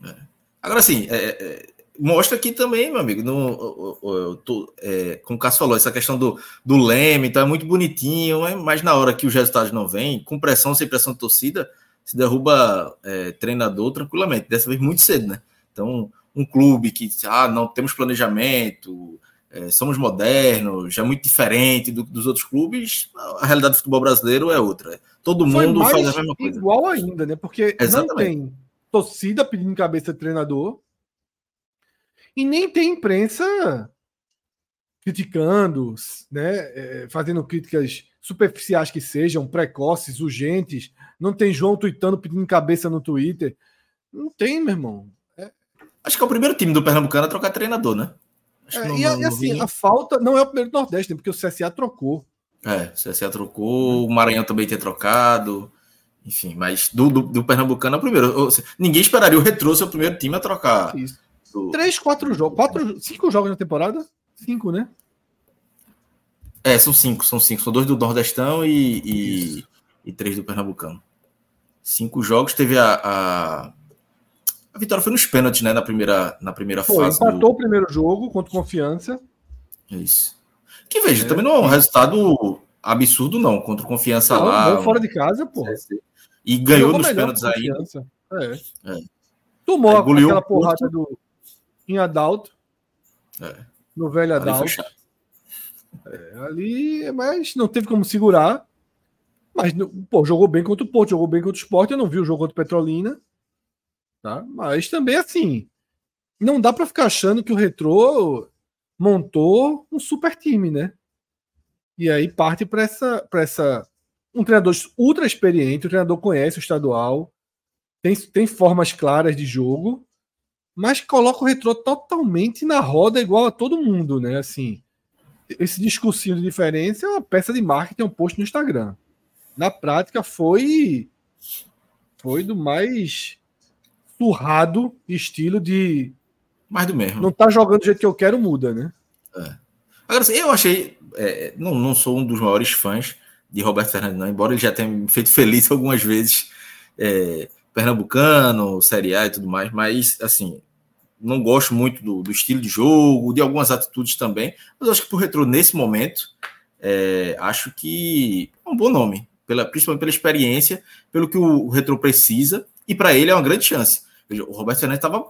É. Agora, assim, é, é, mostra aqui também, meu amigo, no, eu tô, é, como o Cássio falou, essa questão do, do leme, então é muito bonitinho, mas na hora que os resultados não vêm, com pressão, sem pressão de torcida, se derruba é, treinador tranquilamente, dessa vez muito cedo, né? Então, um clube que, ah, não temos planejamento, é, somos modernos, já é muito diferente do, dos outros clubes, a realidade do futebol brasileiro é outra. Todo mundo faz a mesma coisa. Igual ainda, né? Porque Exatamente. não tem torcida pedindo cabeça de treinador. E nem tem imprensa criticando, né, é, fazendo críticas superficiais que sejam, precoces, urgentes. Não tem João tweetando pedindo cabeça no Twitter. Não tem, meu irmão. Acho que é o primeiro time do Pernambucano a trocar treinador, né? É, não, e, não, assim, a falta não é o primeiro do Nordeste, né, porque o CSA trocou. É, o CSA trocou, o Maranhão também tinha trocado. Enfim, mas do, do, do Pernambucano é o primeiro. Ninguém esperaria o Retrô ser o primeiro time a trocar. Isso. Do... Três, quatro jogos. Quatro, cinco jogos na temporada? Cinco, né? É, são cinco, são cinco. São dois do Nordestão e, e, e três do Pernambucano. Cinco jogos. Teve a, a, a vitória foi nos pênaltis, né? Na primeira, na primeira foi, fase. Empatou do... o primeiro jogo contra confiança. É isso. Que veja, é. também não é um resultado absurdo, não, contra confiança não, lá. fora de casa, pô. E ganhou nos pênaltis ainda. É. é. Tomou aquela porrada do em Adalto. É. No velho Adalto. É, ali, mas não teve como segurar. Mas, pô, jogou bem contra o Porto, jogou bem contra o Sport. Eu não vi o jogo contra o Petrolina. Tá? Mas também, assim, não dá para ficar achando que o Retrô montou um super time, né? E aí parte para essa, essa. Um treinador ultra experiente, o treinador conhece o estadual, tem, tem formas claras de jogo, mas coloca o Retrô totalmente na roda igual a todo mundo, né? Assim, esse discursinho de diferença é uma peça de marketing, um post no Instagram. Na prática, foi foi do mais surrado estilo de. Mais do mesmo. Não tá jogando do jeito que eu quero, muda, né? É. Agora, assim, eu achei. É, não, não sou um dos maiores fãs de Roberto Fernandes, não, embora ele já tenha me feito feliz algumas vezes. É, Pernambucano, Série A e tudo mais, mas assim, não gosto muito do, do, estilo de jogo, de algumas atitudes também, mas acho que por Retro, nesse momento, é, acho que é um bom nome, pela, principalmente pela experiência, pelo que o, o Retro precisa, e para ele é uma grande chance. O Roberto Fernandes estava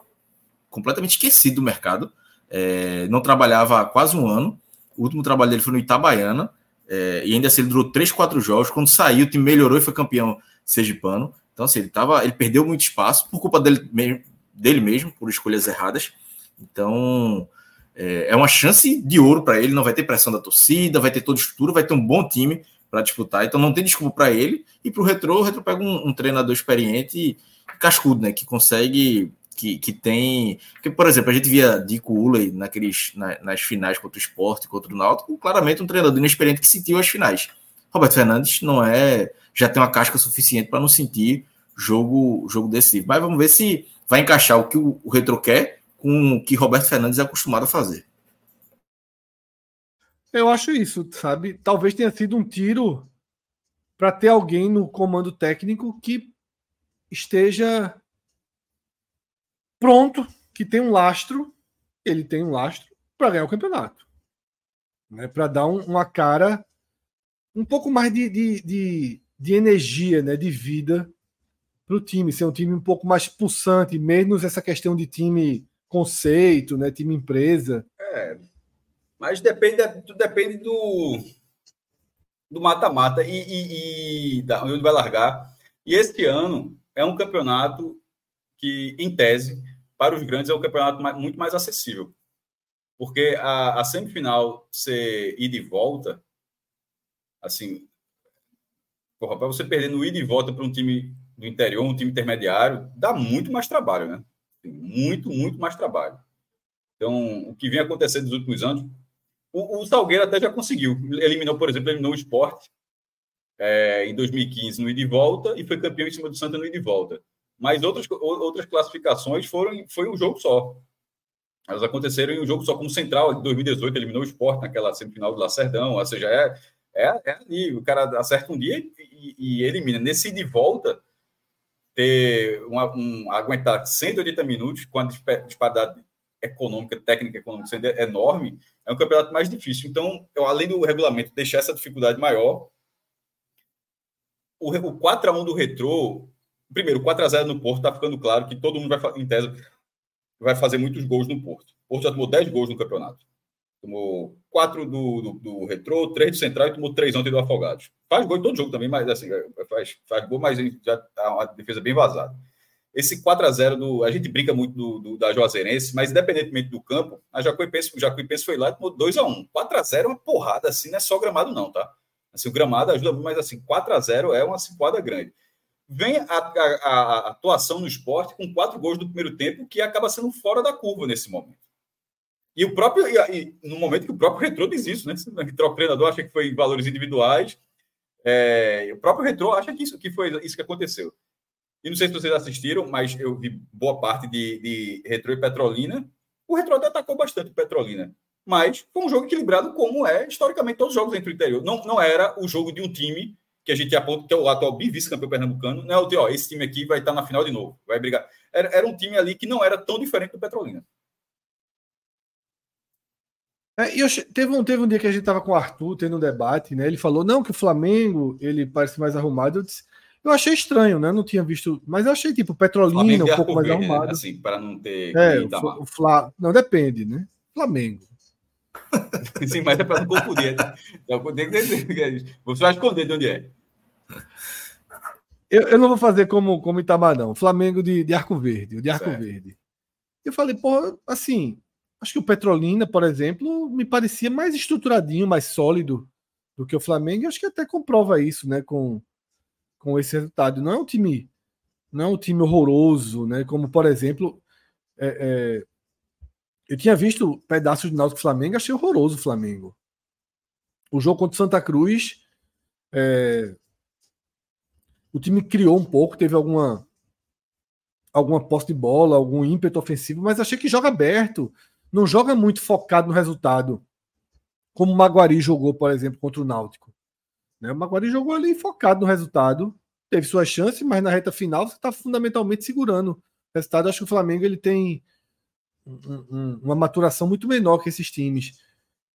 completamente esquecido do mercado, é, não trabalhava há quase um ano, o último trabalho dele foi no Itabaiana, é, e ainda assim ele durou 3, 4 jogos, quando saiu o time melhorou e foi campeão sergipano, então assim, ele, tava, ele perdeu muito espaço por culpa dele mesmo, dele mesmo, por escolhas erradas. Então, é, é uma chance de ouro para ele. Não vai ter pressão da torcida, vai ter toda estrutura, vai ter um bom time para disputar. Então, não tem desculpa para ele. E para o Retro, o Retro pega um, um, treinador experiente e cascudo, né? Que consegue. Que, que tem. Que, por exemplo, a gente via Dico Uley naqueles, na, nas finais contra o esporte, contra o Náutico, claramente um treinador inexperiente que sentiu as finais. Roberto Fernandes não é. Já tem uma casca suficiente para não sentir jogo, jogo decisivo. Mas vamos ver se vai encaixar o que o, o Retro quer com o que Roberto Fernandes é acostumado a fazer. Eu acho isso, sabe? Talvez tenha sido um tiro para ter alguém no comando técnico que esteja pronto, que tem um lastro, ele tem um lastro para ganhar o campeonato. Né? Para dar um, uma cara um pouco mais de, de, de, de energia, né? de vida para o time, ser um time um pouco mais pulsante, menos essa questão de time conceito, né, time empresa. É, mas depende, depende do do mata-mata e, e, e da onde vai largar. E este ano é um campeonato que, em tese, para os grandes é um campeonato muito mais acessível. Porque a, a semifinal ser ida e volta, assim, para você perder no ida e volta para um time do interior, um time intermediário, dá muito mais trabalho, né? Muito, muito mais trabalho. Então, o que vem acontecendo nos últimos anos, o, o Salgueiro até já conseguiu. Eliminou, por exemplo, eliminou o esporte é, em 2015 no ida e volta e foi campeão em cima do Santa no ida e volta. Mas outras, outras classificações foram foi um jogo só. Elas aconteceram em um jogo só como Central, em 2018, eliminou o esporte naquela semifinal do Lacerdão. Ou seja, é, é, é ali, o cara acerta um dia e, e elimina. Nesse ida e volta, ter uma, um, aguentar 180 minutos com a disparidade econômica, técnica econômica sendo enorme, é um campeonato mais difícil. Então, eu, além do regulamento deixar essa dificuldade maior, o, o 4x1 do Retrô, primeiro, 4x0 no Porto, está ficando claro que todo mundo vai, em tese, vai fazer muitos gols no Porto. O Porto já tomou 10 gols no campeonato. Tomou quatro do, do, do Retrô, três do Central e tomou três ontem do Afogados. Faz gol em todo jogo também, mas assim, é, faz, faz gol, mas já tá uma defesa bem vazada. Esse 4 a 0 do. A gente brinca muito do, do da Juazeirense, mas independentemente do campo, a Jacuipense, o Jacuipense foi lá e tomou 2 a 1 4 a 0 é uma porrada, assim, não é só gramado, não, tá? Assim, o gramado ajuda muito, mas assim, 4 a 0 é uma cipuada grande. Vem a, a, a, atuação no esporte com quatro gols do primeiro tempo, que acaba sendo fora da curva nesse momento. E o próprio, e, e, no momento que o próprio Retrô diz isso, né? O treinador acha que foi em valores individuais. É, o próprio Retrô acha que isso, que foi isso que aconteceu. E não sei se vocês assistiram, mas eu vi boa parte de, de Retrô e Petrolina. O Retrô até atacou bastante Petrolina. Mas foi um jogo equilibrado, como é historicamente todos os jogos entre o interior. Não, não era o jogo de um time que a gente aponta, que é o atual vice-campeão pernambucano. Não é o ó, esse time aqui vai estar na final de novo, vai brigar. Era, era um time ali que não era tão diferente do Petrolina. É, eu, teve, um, teve um dia que a gente tava com o Arthur tendo um debate, né? Ele falou, não, que o Flamengo ele parece mais arrumado. Eu, disse, eu achei estranho, né? Não tinha visto. Mas eu achei, tipo, Petrolina um pouco mais arrumado. Né? Assim, para não ter. É, o, o Fla... Não, depende, né? Flamengo. Sim, mas é para não confundir. Você vai esconder de onde é. Eu, eu, não vou fazer como, como Itamar, não. Flamengo de, de Arco Verde, de Arco certo. Verde. Eu falei, pô, assim, Acho que o Petrolina, por exemplo, me parecia mais estruturadinho, mais sólido do que o Flamengo. E acho que até comprova isso, né? Com, com esse resultado. Não é um time, não é um time horroroso, né? Como por exemplo, é, é, eu tinha visto pedaços de Náutico Flamengo, achei horroroso o Flamengo. O jogo contra o Santa Cruz, é, o time criou um pouco, teve alguma alguma posse de bola, algum ímpeto ofensivo, mas achei que joga aberto não joga muito focado no resultado, como o Maguari jogou, por exemplo, contra o Náutico. Né? O Maguari jogou ali focado no resultado, teve suas chances, mas na reta final você está fundamentalmente segurando o resultado. Acho que o Flamengo ele tem um, um, uma maturação muito menor que esses times.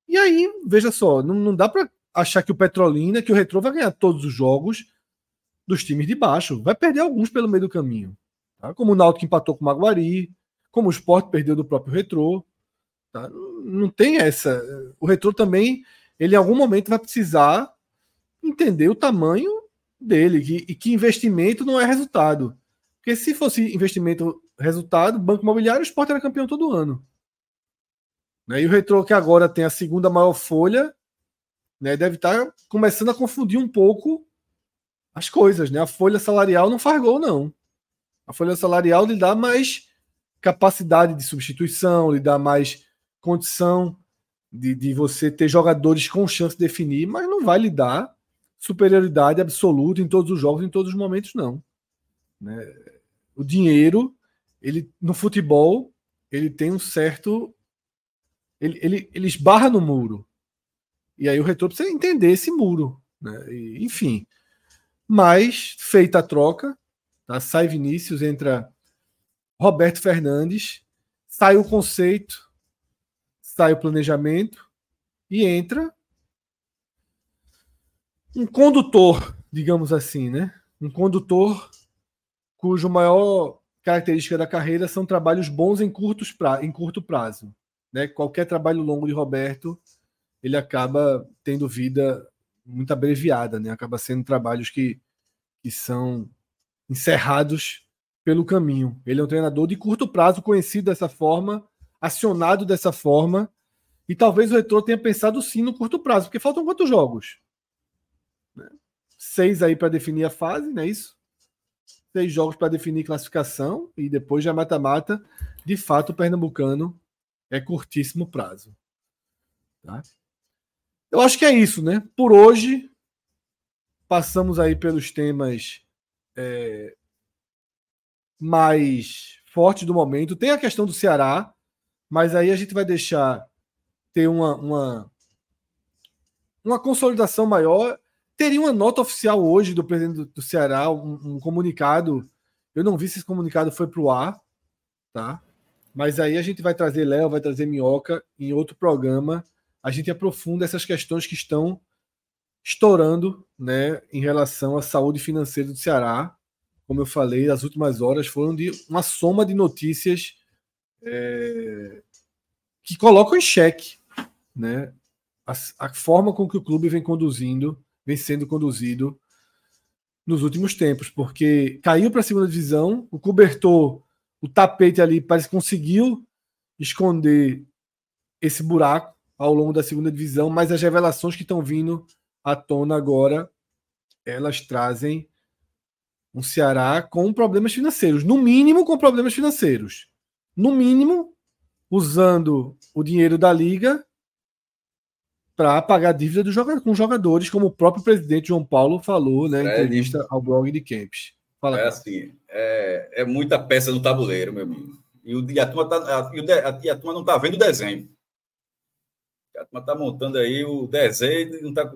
E aí, veja só, não, não dá para achar que o Petrolina, que o Retro vai ganhar todos os jogos dos times de baixo. Vai perder alguns pelo meio do caminho. Tá? Como o Náutico empatou com o Maguari, como o Sport perdeu do próprio Retro. Tá? Não tem essa. O retrô também, ele em algum momento vai precisar entender o tamanho dele que, e que investimento não é resultado. Porque se fosse investimento resultado, Banco Imobiliário, o esporte era campeão todo ano. Né? E o retrô que agora tem a segunda maior folha, né, deve estar começando a confundir um pouco as coisas. Né? A folha salarial não faz gol, não. A folha salarial lhe dá mais capacidade de substituição, lhe dá mais condição de, de você ter jogadores com chance de definir, mas não vai lhe dar superioridade absoluta em todos os jogos, em todos os momentos, não. Né? O dinheiro, ele no futebol, ele tem um certo. Ele, ele, ele esbarra no muro. E aí o retorno precisa entender esse muro. Né? E, enfim. Mas, feita a troca, tá? sai Vinícius, entra Roberto Fernandes, sai o conceito sai o planejamento e entra um condutor, digamos assim, né? Um condutor cujo maior característica da carreira são trabalhos bons em, curtos pra, em curto prazo. Né? Qualquer trabalho longo de Roberto, ele acaba tendo vida muito abreviada, né? acaba sendo trabalhos que, que são encerrados pelo caminho. Ele é um treinador de curto prazo, conhecido dessa forma, acionado dessa forma. E talvez o Retro tenha pensado sim no curto prazo, porque faltam quantos jogos? Né? Seis aí para definir a fase, não é isso? Seis jogos para definir classificação e depois já mata-mata. De fato, o Pernambucano é curtíssimo prazo. Tá? Eu acho que é isso, né? Por hoje, passamos aí pelos temas é, mais fortes do momento. Tem a questão do Ceará, mas aí a gente vai deixar ter uma, uma, uma consolidação maior. Teria uma nota oficial hoje do presidente do, Ceará, um, um, comunicado. Eu não vi se esse comunicado foi para o ar, tá? Mas aí a gente vai trazer Léo, vai trazer Minhoca em outro programa. A gente aprofunda essas questões que estão estourando né, em relação à saúde financeira do Ceará. Como eu falei, as últimas horas foram de uma soma de notícias é, que colocam em xeque né, a, a, forma com que o clube vem conduzindo, vem sendo conduzido nos últimos tempos, porque caiu para a segunda divisão, o cobertor, o tapete ali, parece que conseguiu esconder esse buraco ao longo da segunda divisão, mas as revelações que estão vindo à tona agora, elas trazem um Ceará com problemas financeiros, no mínimo com problemas financeiros. No mínimo, usando o dinheiro da liga para pagar a dívida do jogador, com jogadores, como o próprio presidente João Paulo falou né, em entrevista ao blog de Camps. Fala, é assim, é, é, muita peça no tabuleiro, meu amigo. E, o, e, a, turma tá, a, e, a, turma não está vendo o desenho. A turma está montando aí o desenho, não tá,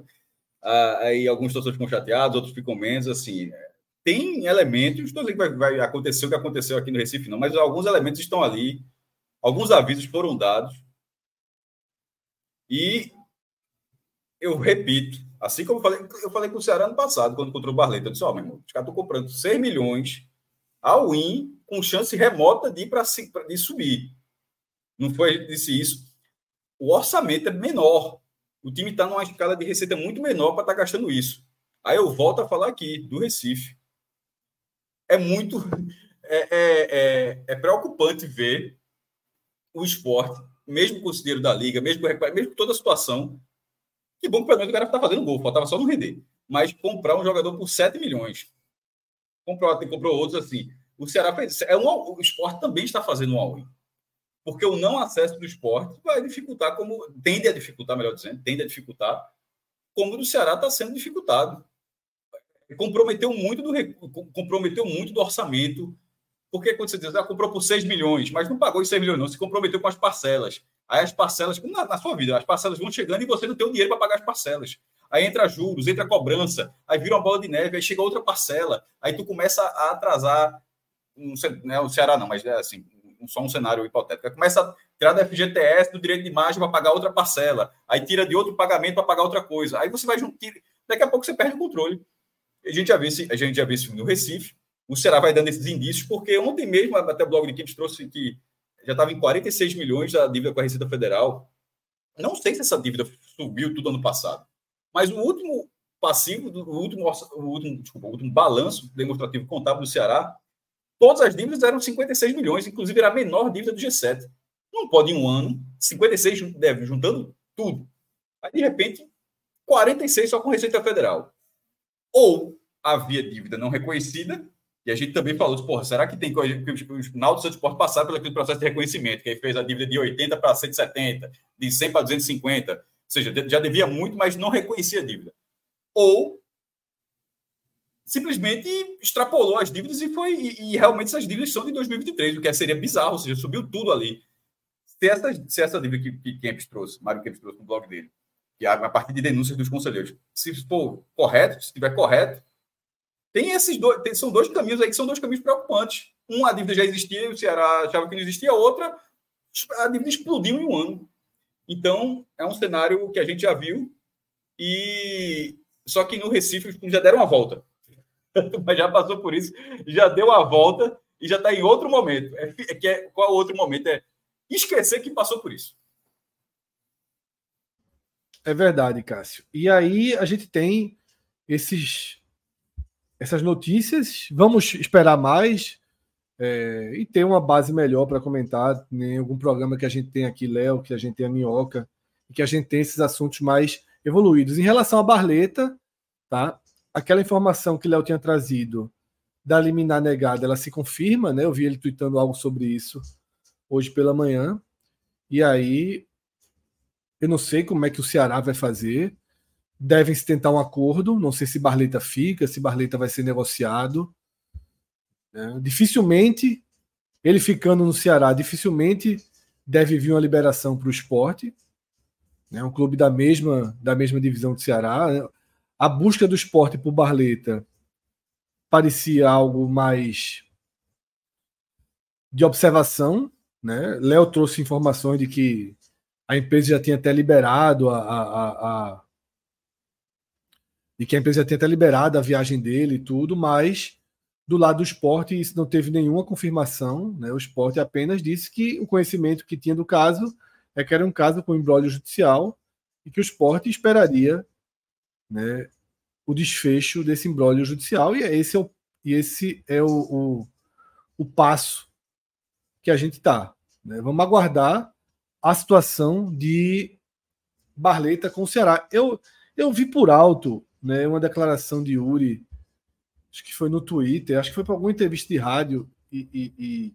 aí alguns torcedores ficam chateados, outros ficam menos, assim. É, tem elementos, não estou dizendo que vai, vai acontecer o que aconteceu aqui no Recife, não, mas alguns elementos estão ali, alguns avisos foram dados E eu repito, assim como eu falei, eu falei com o Ceará ano passado, quando encontrou o Barleta, eu disse, ó, oh, meu irmão, os caras estão comprando 6 milhões ao win com chance remota de ir para de subir. Não foi disse isso. O orçamento é menor. O time está numa escala de receita muito menor para estar tá gastando isso. Aí eu volto a falar aqui do Recife. É muito é, é, é, é preocupante ver o esporte, mesmo com o da liga, mesmo, mesmo toda a situação. Que bom que pelo menos o cara está fazendo gol, faltava só não render. Mas comprar um jogador por 7 milhões. Comprou, comprou outros assim. O Ceará fez. É um, o esporte também está fazendo um all-in. Porque o não acesso do esporte vai dificultar, como. tende a dificultar, melhor dizendo, tende a dificultar, como o Ceará está sendo dificultado. Comprometeu muito do, comprometeu muito do orçamento. Porque quando você diz, ah, comprou por 6 milhões, mas não pagou os 6 milhões, não, se comprometeu com as parcelas. Aí as parcelas, na, na sua vida, as parcelas vão chegando e você não tem o dinheiro para pagar as parcelas. Aí entra juros, entra cobrança, aí vira uma bola de neve, aí chega outra parcela, aí tu começa a atrasar sei, não é o Ceará não, mas é assim, só um cenário hipotético. Começa a tirar da FGTS do direito de imagem para pagar outra parcela, aí tira de outro pagamento para pagar outra coisa. Aí você vai juntar, daqui a pouco você perde o controle. A gente já viu esse, a gente já viu isso no Recife. O Ceará vai dando esses indícios, porque ontem mesmo, até o blog de equipes trouxe que já estava em 46 milhões da dívida com a Receita Federal. Não sei se essa dívida subiu tudo ano passado, mas o último passivo, o último, o último, desculpa, o último balanço demonstrativo contábil do Ceará Todas as dívidas eram 56 milhões, inclusive era a menor dívida do G7. Não pode em um ano, 56 deve, juntando tudo. Aí, de repente, 46 só com Receita Federal. Ou havia dívida não reconhecida, e a gente também falou, porra, será que tem coisa que o Naldo Santos pode passar pelo aquele processo de reconhecimento, que aí fez a dívida de 80 para 170, de 100 para 250, ou seja, já devia muito, mas não reconhecia a dívida. Ou simplesmente extrapolou as dívidas e foi e, e, realmente essas dívidas são de 2023, o que seria bizarro, ou seja, subiu tudo ali. Se essa, se essa dívida que, que Kempis trouxe, Mário Kempis trouxe no blog dele, que é a partir de denúncias dos conselheiros, se for correto, se estiver correto, tem esses dois, tem, são dois caminhos aí que são dois caminhos preocupantes. Um, a dívida já existia, o Ceará achava que não existia, a outra, a dívida explodiu em um ano. Então, é um cenário que a gente já viu, e só que no Recife já deram uma volta mas já passou por isso, já deu a volta e já está em outro momento. É, é, que é, qual outro momento? É esquecer que passou por isso. É verdade, Cássio. E aí a gente tem esses essas notícias. Vamos esperar mais é, e ter uma base melhor para comentar em algum programa que a gente tem aqui, Léo, que a gente tem a Minhoca, que a gente tem esses assuntos mais evoluídos. Em relação à Barleta, tá? aquela informação que Léo tinha trazido da liminar negada, ela se confirma, né? Eu vi ele tweetando algo sobre isso hoje pela manhã. E aí, eu não sei como é que o Ceará vai fazer. Devem se tentar um acordo. Não sei se Barleta fica, se Barleta vai ser negociado. Né? Dificilmente, ele ficando no Ceará, dificilmente deve vir uma liberação para o esporte. Né? Um clube da mesma, da mesma divisão do Ceará. A busca do esporte por Barleta parecia algo mais de observação. Né? Léo trouxe informações de que a empresa já tinha até liberado a, a, a, de que a empresa já tinha até liberado a viagem dele e tudo, mas do lado do esporte isso não teve nenhuma confirmação. Né? O esporte apenas disse que o conhecimento que tinha do caso é que era um caso com embrólio judicial e que o esporte esperaria né, o desfecho desse embrólio judicial, e esse é o, e esse é o, o, o passo que a gente está. Né? Vamos aguardar a situação de Barleta com o Ceará. Eu, eu vi por alto né, uma declaração de Yuri, acho que foi no Twitter, acho que foi para alguma entrevista de rádio, e, e, e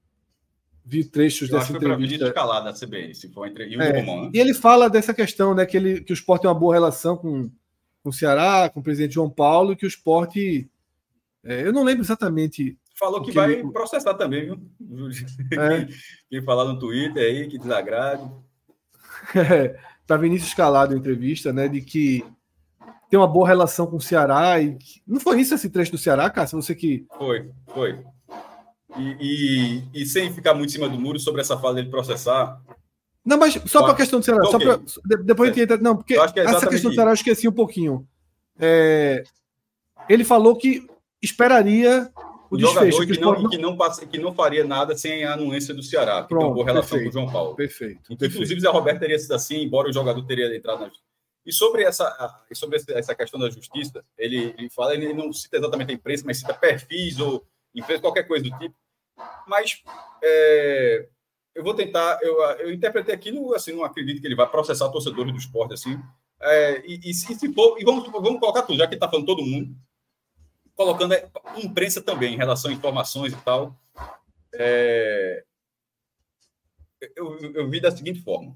vi trechos eu dessa entrevista. Foi escalada da CBN, se for entre e, é, Romão, né? e ele fala dessa questão, né, que, ele, que o esporte tem uma boa relação com com o Ceará, com o presidente João Paulo, que o esporte. É, eu não lembro exatamente. Falou que, que vai ele... processar também, viu? É. Quem falar no Twitter aí, que desagrade. É, tá Vinícius Calado em entrevista, né? De que tem uma boa relação com o Ceará. E Não foi isso esse trecho do Ceará, cara? Você que. Foi, foi. E, e, e, sem ficar muito em cima do muro sobre essa fala dele processar, Não, mas só para a questão do Ceará, okay. pra, depois é. a gente entra. Não, porque é essa questão do Ceará eu esqueci um pouquinho. É, ele falou que esperaria o, o jogador que, não, não... Que, não passa, que não faria nada sem a anuência do Ceará, que Pronto, tem boa relação perfeito, com o João Paulo. Perfeito. Inclusive, perfeito. Zé Roberto teria sido assim, embora o jogador teria entrado na e sobre essa, sobre essa questão da justiça, ele, ele fala, ele não cita exatamente a imprensa, mas cita perfis ou imprensa, qualquer coisa do tipo. Mas é, eu vou tentar, eu, eu interpretei aquilo, assim, não acredito que ele vai processar torcedores do esporte, assim. É, e, e, se, se for, e vamos, vamos colocar tudo, já que está falando todo mundo, colocando a imprensa também, em relação a informações e tal. É, eu, eu vi da seguinte forma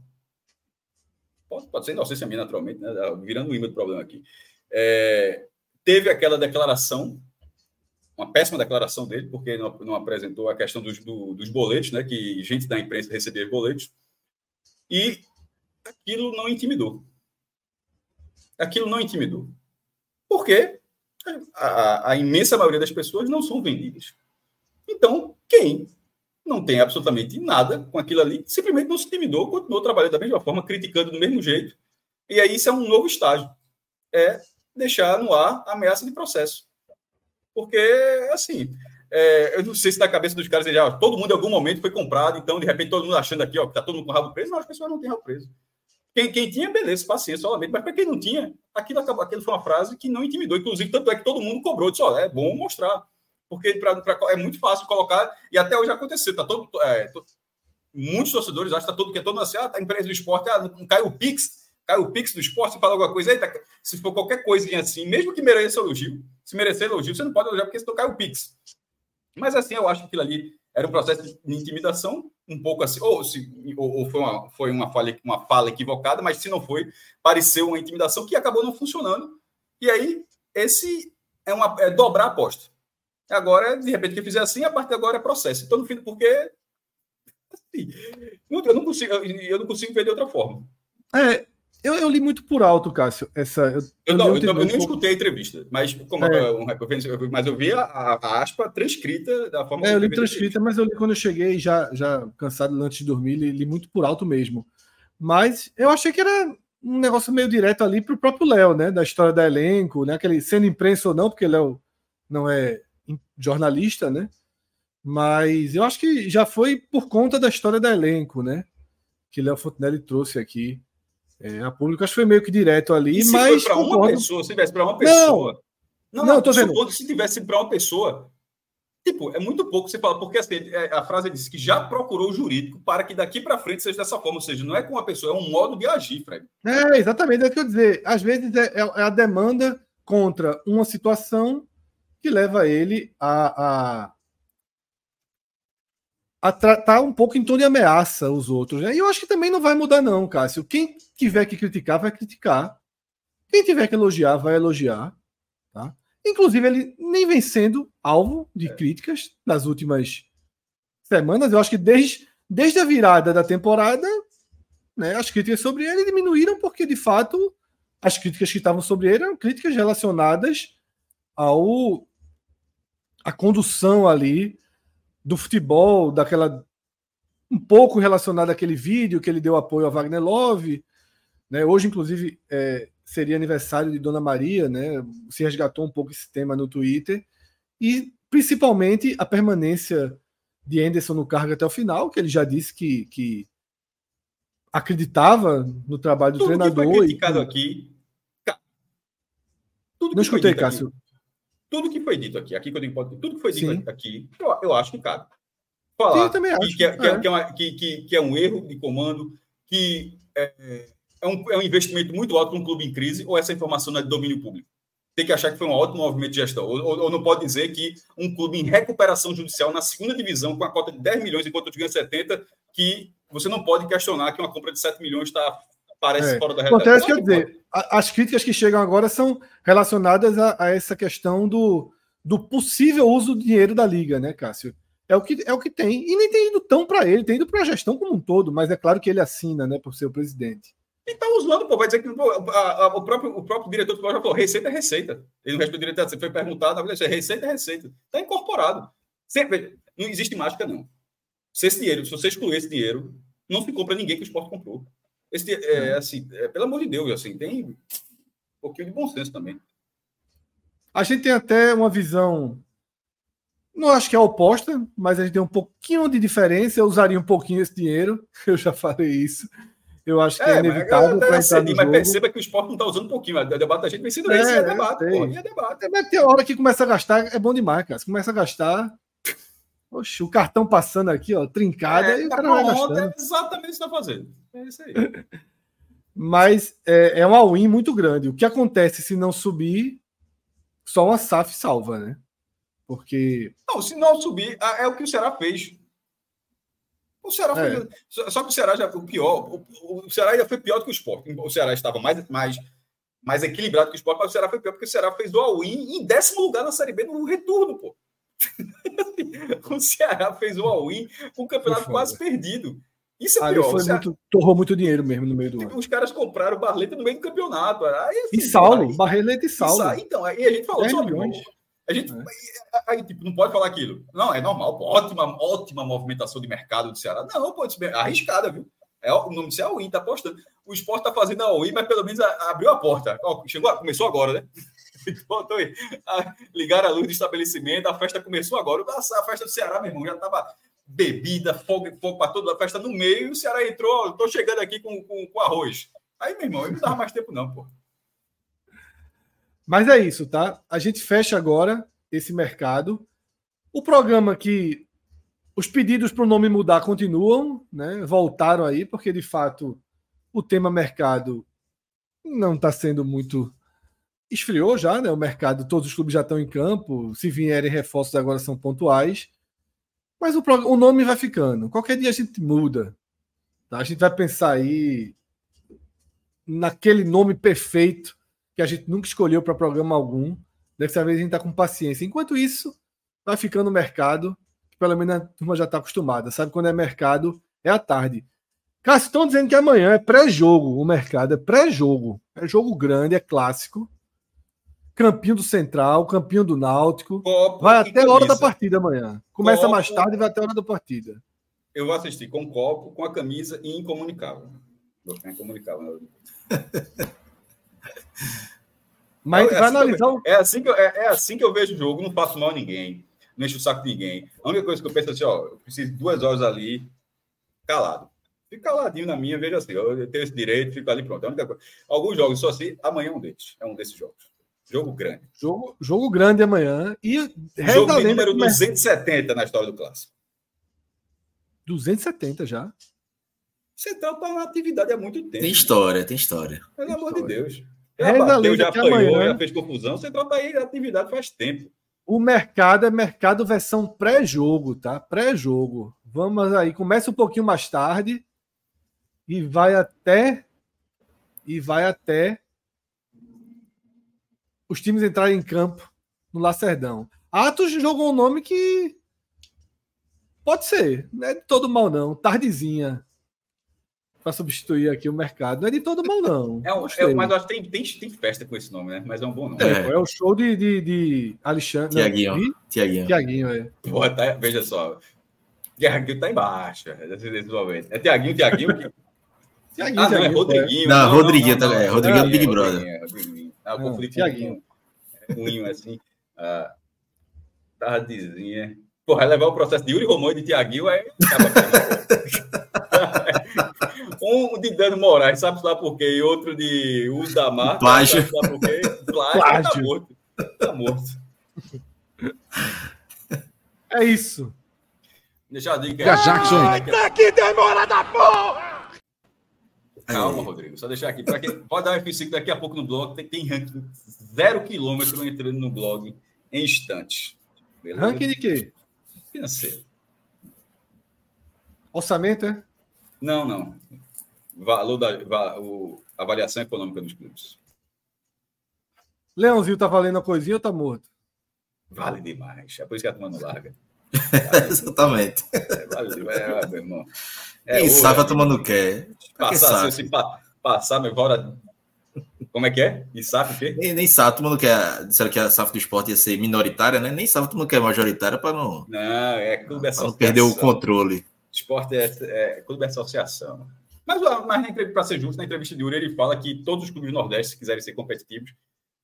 Pode, pode ser inocência minha, naturalmente, né? Tá virando o imã do problema aqui. É, teve aquela declaração, uma péssima declaração dele, porque não, não apresentou a questão dos, do, dos boletos, né? Que gente da imprensa recebia boletos. E aquilo não intimidou. Aquilo não intimidou. Porque a, a imensa maioria das pessoas não são vendidas. Então, quem não tem absolutamente nada com aquilo ali, simplesmente não se intimidou, continuou trabalhando da mesma forma, criticando do mesmo jeito. E aí isso é um novo estágio. É deixar no ar a ameaça de processo. Porque, assim, é, eu não sei se na cabeça dos caras, já, todo mundo em algum momento foi comprado, então de repente todo mundo achando aqui, ó, que tá todo mundo com rabo preso, não, as pessoas não têm rabo preso. Quem, quem tinha, beleza, paciência, solamente, mas para quem não tinha, aquilo, aquilo foi uma frase que não intimidou, inclusive, tanto é que todo mundo cobrou, disse, ó, é bom mostrar porque pra, pra, é muito fácil colocar, e até hoje aconteceu, tá todo, é, to, muitos torcedores acham que tá todo, que todo assim, ah, tá a empresa do esporte, ah, não caiu o Pix, caiu o Pix do esporte, fala alguma coisa, tá, se for qualquer coisinha assim, mesmo que mereça elogio, se merecer elogio, você não pode elogiar porque senão cai o Pix. Mas assim, eu acho que aquilo ali era um processo de intimidação, um pouco assim, ou, se, ou, ou foi, uma, foi uma, falha, uma fala equivocada, mas se não foi, pareceu uma intimidação que acabou não funcionando. E aí, esse é, uma, é dobrar a aposta. Agora, de repente, que fizer assim, a partir de agora é processo. Então, no fim, porque assim, eu não consigo, eu não consigo ver de outra forma. É, eu, eu, li muito por alto, Cássio. Essa, eu, eu, não, eu, eu nem escutei a entrevista, mas como é. um, mas eu vi a, a, aspa transcrita da forma. É, eu li transcrita, mas eu li quando eu cheguei, já, já cansado antes de dormir, li, li, muito por alto mesmo. Mas eu achei que era um negócio meio direto ali para o próprio Léo, né? Da história da elenco, né? Aquele sendo imprensa ou não, porque Léo não é jornalista, né? Mas eu acho que já foi por conta da história da elenco, né? Que Léo Fontenelle trouxe aqui é, a público. Acho que foi meio que direto ali, se mas. para uma pessoa, se tivesse para uma pessoa. Não, não, não, não tô vendo. Se tivesse para uma pessoa, Tipo, é muito pouco você fala, porque assim, é, a frase diz que já procurou o jurídico para que daqui para frente seja dessa forma, ou seja, não é com uma pessoa, é um modo de agir, Fred. É, exatamente, é o que eu dizer. Às vezes é, é, é a demanda contra uma situação que leva ele a, a, a tratar um pouco em tom de ameaça os outros. Né? E eu acho que também não vai mudar, não, Cássio. Quem tiver que criticar, vai criticar. Quem tiver que elogiar, vai elogiar. Tá? Inclusive, ele nem vem sendo alvo de é. críticas nas últimas semanas. Eu acho que desde, desde a virada da temporada, né, as críticas sobre ele diminuíram, porque de fato as críticas que estavam sobre ele eram críticas relacionadas ao a condução ali do futebol, daquela um pouco relacionado àquele vídeo que ele deu apoio a Wagner Love, né? Hoje, inclusive, é, seria aniversário de Dona Maria, né? Se resgatou um pouco esse tema no Twitter e principalmente a permanência de Anderson no cargo até o final, que ele já disse que, que acreditava no trabalho do Tudo treinador. Que foi criticado e... aqui. Tudo Não escutei, Cássio. Tudo que foi dito aqui, aqui que eu digo, tudo que foi dito Sim. aqui, eu, eu acho que cabe. Falar Sim, também acho. Que, é, que, é, é. Que, é uma, que, que, é um erro de comando, que é, é, um, é um investimento muito alto para um clube em crise, ou essa informação não é de domínio público? Tem que achar que foi um ótimo movimento de gestão. Ou, ou, ou, não pode dizer que um clube em recuperação judicial na segunda divisão, com a cota de 10 milhões, enquanto eu ganho 70, que você não pode questionar que uma compra de 7 milhões está parece é. fora da realidade. Acontece, quer dizer, as críticas que chegam agora são relacionadas a, a, essa questão do, do possível uso do dinheiro da liga, né, Cássio? É o que, é o que tem. E nem tem ido tão para ele, tem ido para a gestão como um todo, mas é claro que ele assina, né, por ser o presidente. E tá usando, pô, vai dizer que pô, a, a, o, próprio, o próprio diretor do já falou: receita é receita. Ele não respondeu diretor, você foi perguntado, receita é receita. Está incorporado. Sempre, não existe mágica, não. Se esse dinheiro, se você excluir esse dinheiro, não se compra ninguém que o esporte comprou. Esse, é, assim, é, pelo amor de Deus, assim, tem um pouquinho de bom senso também. A gente tem até uma visão, não acho que é oposta, mas a gente tem um pouquinho de diferença. Eu usaria um pouquinho esse dinheiro, eu já falei isso. Eu acho que é, é inevitável para entrar no mas perceba que o esporte não está usando um pouquinho. O debate da gente vem sendo é, esse, é debate, pô, é debate. Mas tem hora que começa a gastar, é bom demais, cara. Se começa a gastar, Oxe, o cartão passando aqui, ó, trincada, é, e o cara vai gastando. É exatamente o que está fazendo. É isso aí. Mas é, é um all-in muito grande. O que acontece se não subir, só uma SAF salva, né? Porque. Não, se não subir, é o que o Ceará fez. O Ceará é. fez. Só que o Ceará já foi pior. O, o Ceará ainda foi pior do que o Sport. O Ceará estava mais, mais, mais equilibrado que o Sport, mas o Ceará foi pior porque o Ceará fez o all-in em décimo lugar na Série B no retorno, pô. o Ceará fez o all-in com o campeonato quase perdido. Isso é Ali pior. Foi muito, torrou muito dinheiro mesmo no meio do ano. Os caras compraram Barleta no meio do campeonato. Aí, assim, e Saulo, Barleta e Saulo. Então, aí a gente falou sobre a gente é. aí, tipo, não pode falar aquilo. Não, é normal, pô, ótima, ótima movimentação de mercado do Ceará. Não, pode ser arriscada, viu? É, o nome disso é a Win, tá apostando. O esporte tá fazendo a Win, mas pelo menos abriu a porta. Ó, chegou, começou agora, né? Botou aí. Ligaram a luz do estabelecimento, a festa começou agora. A festa do Ceará, meu irmão, já tava bebida, fogo, fogo para toda a festa no meio, e o Ceará entrou, tô chegando aqui com, com, com arroz. Aí, meu irmão, eu não dava mais tempo, não, pô. Mas é isso, tá? A gente fecha agora esse mercado. O programa que os pedidos para o nome mudar continuam, né? Voltaram aí, porque de fato o tema mercado não está sendo muito esfriou já, né? O mercado, todos os clubes já estão em campo. Se vierem reforços agora são pontuais. Mas o, o nome vai ficando. Qualquer dia a gente muda. Tá? A gente vai pensar aí naquele nome perfeito que a gente nunca escolheu para programa algum. Dessa vez a gente está com paciência. Enquanto isso, vai ficando o mercado, que pelo menos a turma já está acostumada. Sabe quando é mercado? É à tarde. Cara, estão dizendo que amanhã é pré-jogo o mercado, é pré-jogo. É jogo grande, é clássico. Campinho do Central, Campinho do Náutico. Copo vai até a hora da partida amanhã. Começa copo, mais tarde e vai até a hora da partida. Eu vou assistir com copo, com a camisa e incomunicável. Vou ficar incomunicável. Mas é, vai assim analisar o... é, assim que eu, é, é, assim que eu vejo o jogo, não faço mal a ninguém, não encho o saco de ninguém. A única coisa que eu penso é assim, ó, eu preciso de duas horas ali, calado. Fico caladinho na minha, veja assim, eu tenho esse direito, fico ali pronto. É Alguns jogos só assim, amanhã é um desses, é um desses jogos. Jogo grande. Jogo, jogo grande amanhã. E jogo de número 270 na história do clássico. 270 já. Central está na atividade há muito tempo. Tem história, tem história. Pelo tem amor história. de Deus. Já bateu, já apanhou, amanhã, já fez confusão. Central está aí na atividade faz tempo. O mercado é mercado versão pré-jogo, tá? Pré-jogo. Vamos aí, começa um pouquinho mais tarde e vai até e vai até os times entrarem em campo no Lacerdão. Atos jogou um nome que pode ser, não é de todo mal não, tardezinha para substituir aqui o mercado. Não é de todo mal não. É, um, é mas acho que tem, tem, tem, festa com esse nome, né? Mas é um bom nome. É, é o show de, de, de Alexandre. Tiaguinho. Tiaguinho. Tiaguinho, é. Pô, tá, veja só. Tiaguinho tá embaixo nesse momento. É Tiaguinho, Tiaguinho. Que... Tiaguinho, ah, não, é Rodriguinho. Não, não Rodriguinho, não, não, é, Rodriguinho é do Big Brother. Ah, o conflito Tiaguinho. ruim, assim. Ah, tardezinha. Porra, levar o processo de Yuri Romão e de Tiaguinho aí. um de Dano Moraes, sabe lá por quê? E outro de uso da marca. Plágio. Sabe lá por quê? Plágio. Tá Plágio. Tá morto. Tá morto. É isso. Deixa a dica. Jackson. Ai, tá aqui demora da porra! Calma, Rodrigo. Só deixar aqui. Quem, pode dar um F5 daqui a pouco no blog. Tem, tem ranking zero quilômetro entrando no blog em instantes. Beleza? Ranking de quê? Financeiro. Orçamento, é? Não, não. Valor da o, avaliação econômica dos clubes. Leãozinho tá valendo a coisinha ou tá morto? Vale demais. É por isso que a turma não larga. Exatamente. É, vale demais, é, meu irmão. É, Quem sabe tomando quer. Passar, se, se passar, meu. Como é que é? O quê? Nem, nem SAF, todo mundo quer. Disseram que a SAF do esporte ia ser minoritária, né? Nem SAF todo mundo quer majoritária para não. Não, é clube Para não perder o controle. Esporte é, é clube associação. Mas, mas para ser justo, na entrevista de Uri, ele fala que todos os clubes do Nordeste, se quiserem ser competitivos,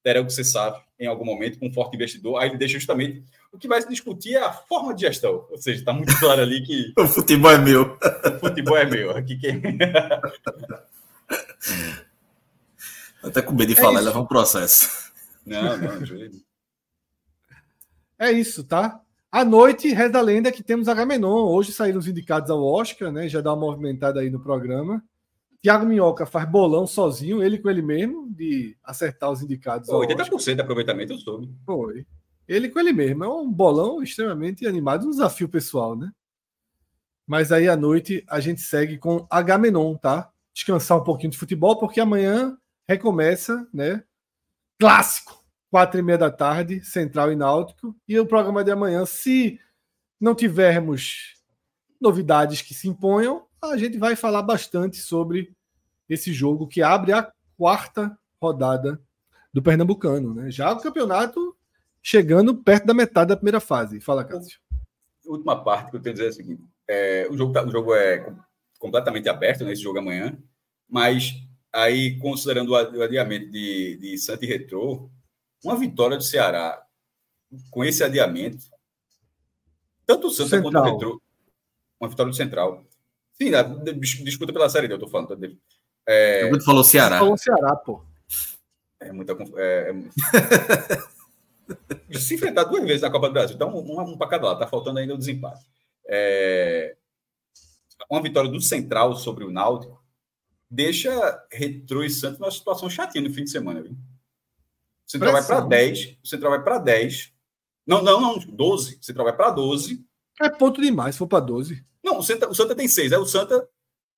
terão que ser SAF em algum momento, com um forte investidor. Aí ele deixa justamente o que vai se discutir é a forma de gestão. Ou seja, está muito claro ali que. o futebol é meu. o futebol é meu. Aqui quem. Até com medo de é falar, leva um processo. Não, não. É isso, tá? À noite, reza a lenda que temos Agamenon. Hoje saíram os indicados ao Oscar, né? Já dá uma movimentada aí no programa. Tiago Minhoca faz bolão sozinho, ele com ele mesmo, de acertar os indicados. Pô, 80% Oscar. de aproveitamento eu soube. Foi. Ele com ele mesmo. É um bolão extremamente animado, um desafio pessoal, né? Mas aí à noite a gente segue com Agamenon, tá? Descansar um pouquinho de futebol, porque amanhã recomeça, né? Clássico, quatro e meia da tarde, Central e Náutico. E o programa de amanhã, se não tivermos novidades que se imponham, a gente vai falar bastante sobre esse jogo que abre a quarta rodada do Pernambucano, né? Já o campeonato chegando perto da metade da primeira fase. Fala, Cássio. Última parte que eu tenho a dizer é a seguinte: é, o, jogo, tá, o jogo é completamente aberto nesse né, jogo amanhã, mas aí, considerando o adiamento de, de Santa e Retrô, uma vitória do Ceará com esse adiamento, tanto o Santa Central. quanto o Retrô, uma vitória do Central. Sim, disputa pela Série D, eu tô falando. É, eu falou Ceará. Falou Ceará, pô. É muita. É, é... se enfrentar duas vezes na Copa do Brasil, então um, um para cada lado, tá faltando ainda o desempate. É... Uma vitória do Central sobre o Náutico deixa Retro e Santos numa situação chatinha no fim de semana. Viu? O Central Pressão. vai para 10, o Central vai para 10. Não, não, não, 12. O Central vai para 12. É ponto demais, se for para 12. Não, o Santa, o Santa tem 6. É o Santa,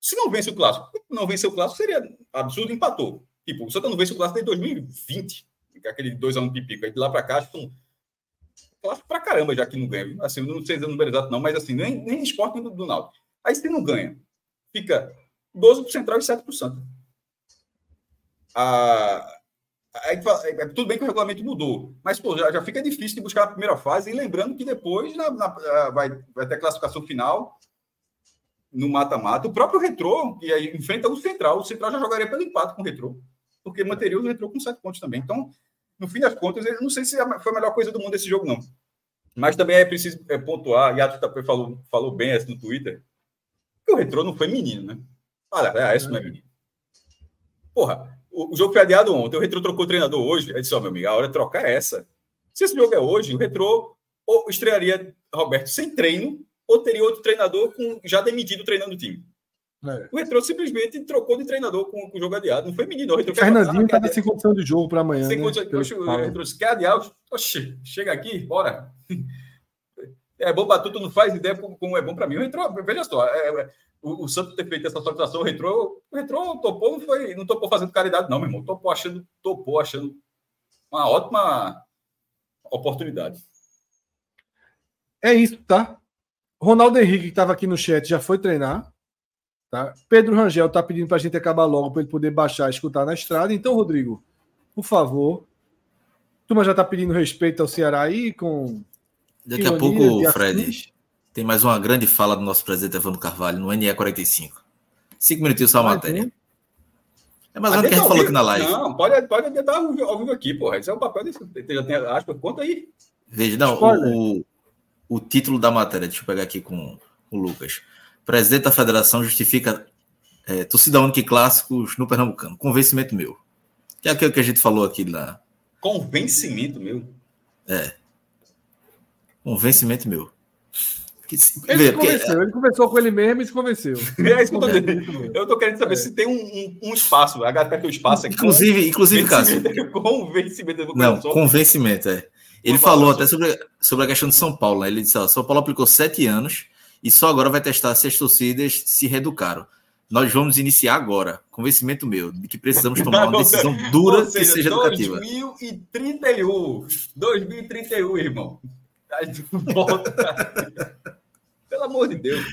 se não vence o clássico, não vence o clássico seria absurdo, empatou. Tipo, o Santa não vence o clássico desde 2020 aquele dois anos pipico. Aí de lá para cá, acho que clássico pra caramba já que não ganha. Assim, não sei o número exato, não, mas assim, nem, nem esporte do, do Náutico. Aí se não ganha, fica 12 para o Central e 7 para o Santa. Ah, aí, é, tudo bem que o regulamento mudou, mas pô, já, já fica difícil de buscar a primeira fase, e lembrando que depois na, na, ah, vai, vai ter classificação final no mata-mata. O próprio Retrô, que enfrenta o Central, o Central já jogaria pelo empate com o Retrô, porque manteria o Retrô com 7 pontos também. Então, no fim das contas, eu não sei se foi a melhor coisa do mundo esse jogo, não. Mas também é preciso é, pontuar, e a Tapê falou, falou bem essa no Twitter, que o retrô não foi menino, né? Olha, é, isso não é menino. Porra, o, o, jogo foi adiado ontem, o retrô trocou o treinador hoje. Eu disse, ó, oh, meu amigo, a hora de trocar é essa. Se esse jogo é hoje, o retrô estrearia Roberto sem treino, ou teria outro treinador com, já demitido treinando o time. É. O Retrô simplesmente trocou de treinador com, com o jogo adiado. Não foi menino. O Retrô Fernandinho estava sem condição de jogo para amanhã. Sem né? condição. O Retrô disse: quer adiar? Oxe, chega aqui, bora. É bom, Batuto não faz ideia como é bom para mim. O veja só, é, é, o, o Santos ter feito essa solicitação, o Retrô, o Retrô topou, não, foi, não topou fazendo caridade, não, meu irmão. Topou achando, topou achando uma ótima oportunidade. É isso, tá? Ronaldo Henrique, que estava aqui no chat, já foi treinar. Tá? Pedro Rangel está pedindo para a gente acabar logo para ele poder baixar e escutar na estrada. Então, Rodrigo, por favor. Turma já está pedindo respeito ao Ceará aí com. Daqui a pouco, Fred, tem mais uma grande fala do nosso presidente Evandro Carvalho no NE45. Cinco minutinhos só a matéria. É mais uma que a gente falou aqui na live. Não, pode, pode adiantar ao vivo aqui, porra. Esse é o papel desse. Tem aspas, conta aí. Veja, não, o, o, título da matéria, deixa eu pegar aqui com o Lucas. Presidente da federação justifica é, torcida única e clássicos no Pernambucano. Convencimento meu. Que é aquilo que a gente falou aqui na. Convencimento meu? É. Convencimento meu. Que, ele vê, convenceu, porque... ele conversou com ele mesmo e se convenceu. É isso que eu tô dizendo. Eu tô querendo saber é. se tem um, um, um espaço. A galera tem um espaço aqui. Inclusive, inclusive Cássio. Convencimento. Não, convencimento, é. Ele falou até sobre, sobre a questão de São Paulo. Né? Ele disse: ó, São Paulo aplicou sete anos e só agora vai testar se as torcidas se reeducaram. Nós vamos iniciar agora, convencimento meu, de que precisamos tomar uma decisão dura seja, que seja educativa. 2031, 2031, irmão. Volta. Pelo amor de Deus.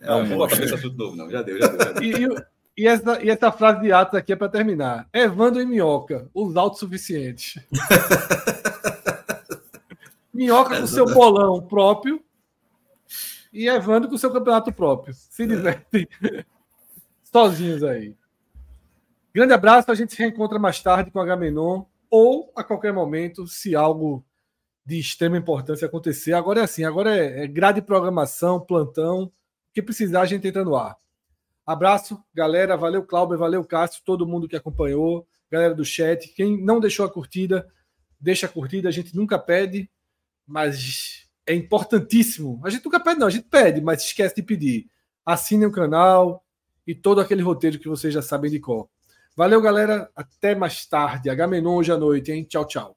É não, não vou esse assunto novo, não. Já deu, já deu. Já deu. E, e, essa, e essa frase de Atos aqui é para terminar. Evandro e Minhoca, os autossuficientes. Minhoca com seu bolão próprio e Evandro com seu campeonato próprio. Se divertem sozinhos aí. Grande abraço, a gente se reencontra mais tarde com a Gamenon ou a qualquer momento, se algo de extrema importância acontecer. Agora é assim, agora é, é grade de programação, plantão, o que precisar a gente entra no ar. Abraço, galera, valeu Cláudio, valeu Cássio, todo mundo que acompanhou, galera do chat, quem não deixou a curtida, deixa a curtida, a gente nunca pede, mas é importantíssimo. A gente nunca pede não, a gente pede, mas esquece de pedir. Assinem o canal e todo aquele roteiro que vocês já sabem de cor. Valeu, galera. Até mais tarde. H-Menon hoje à noite, hein? Tchau, tchau.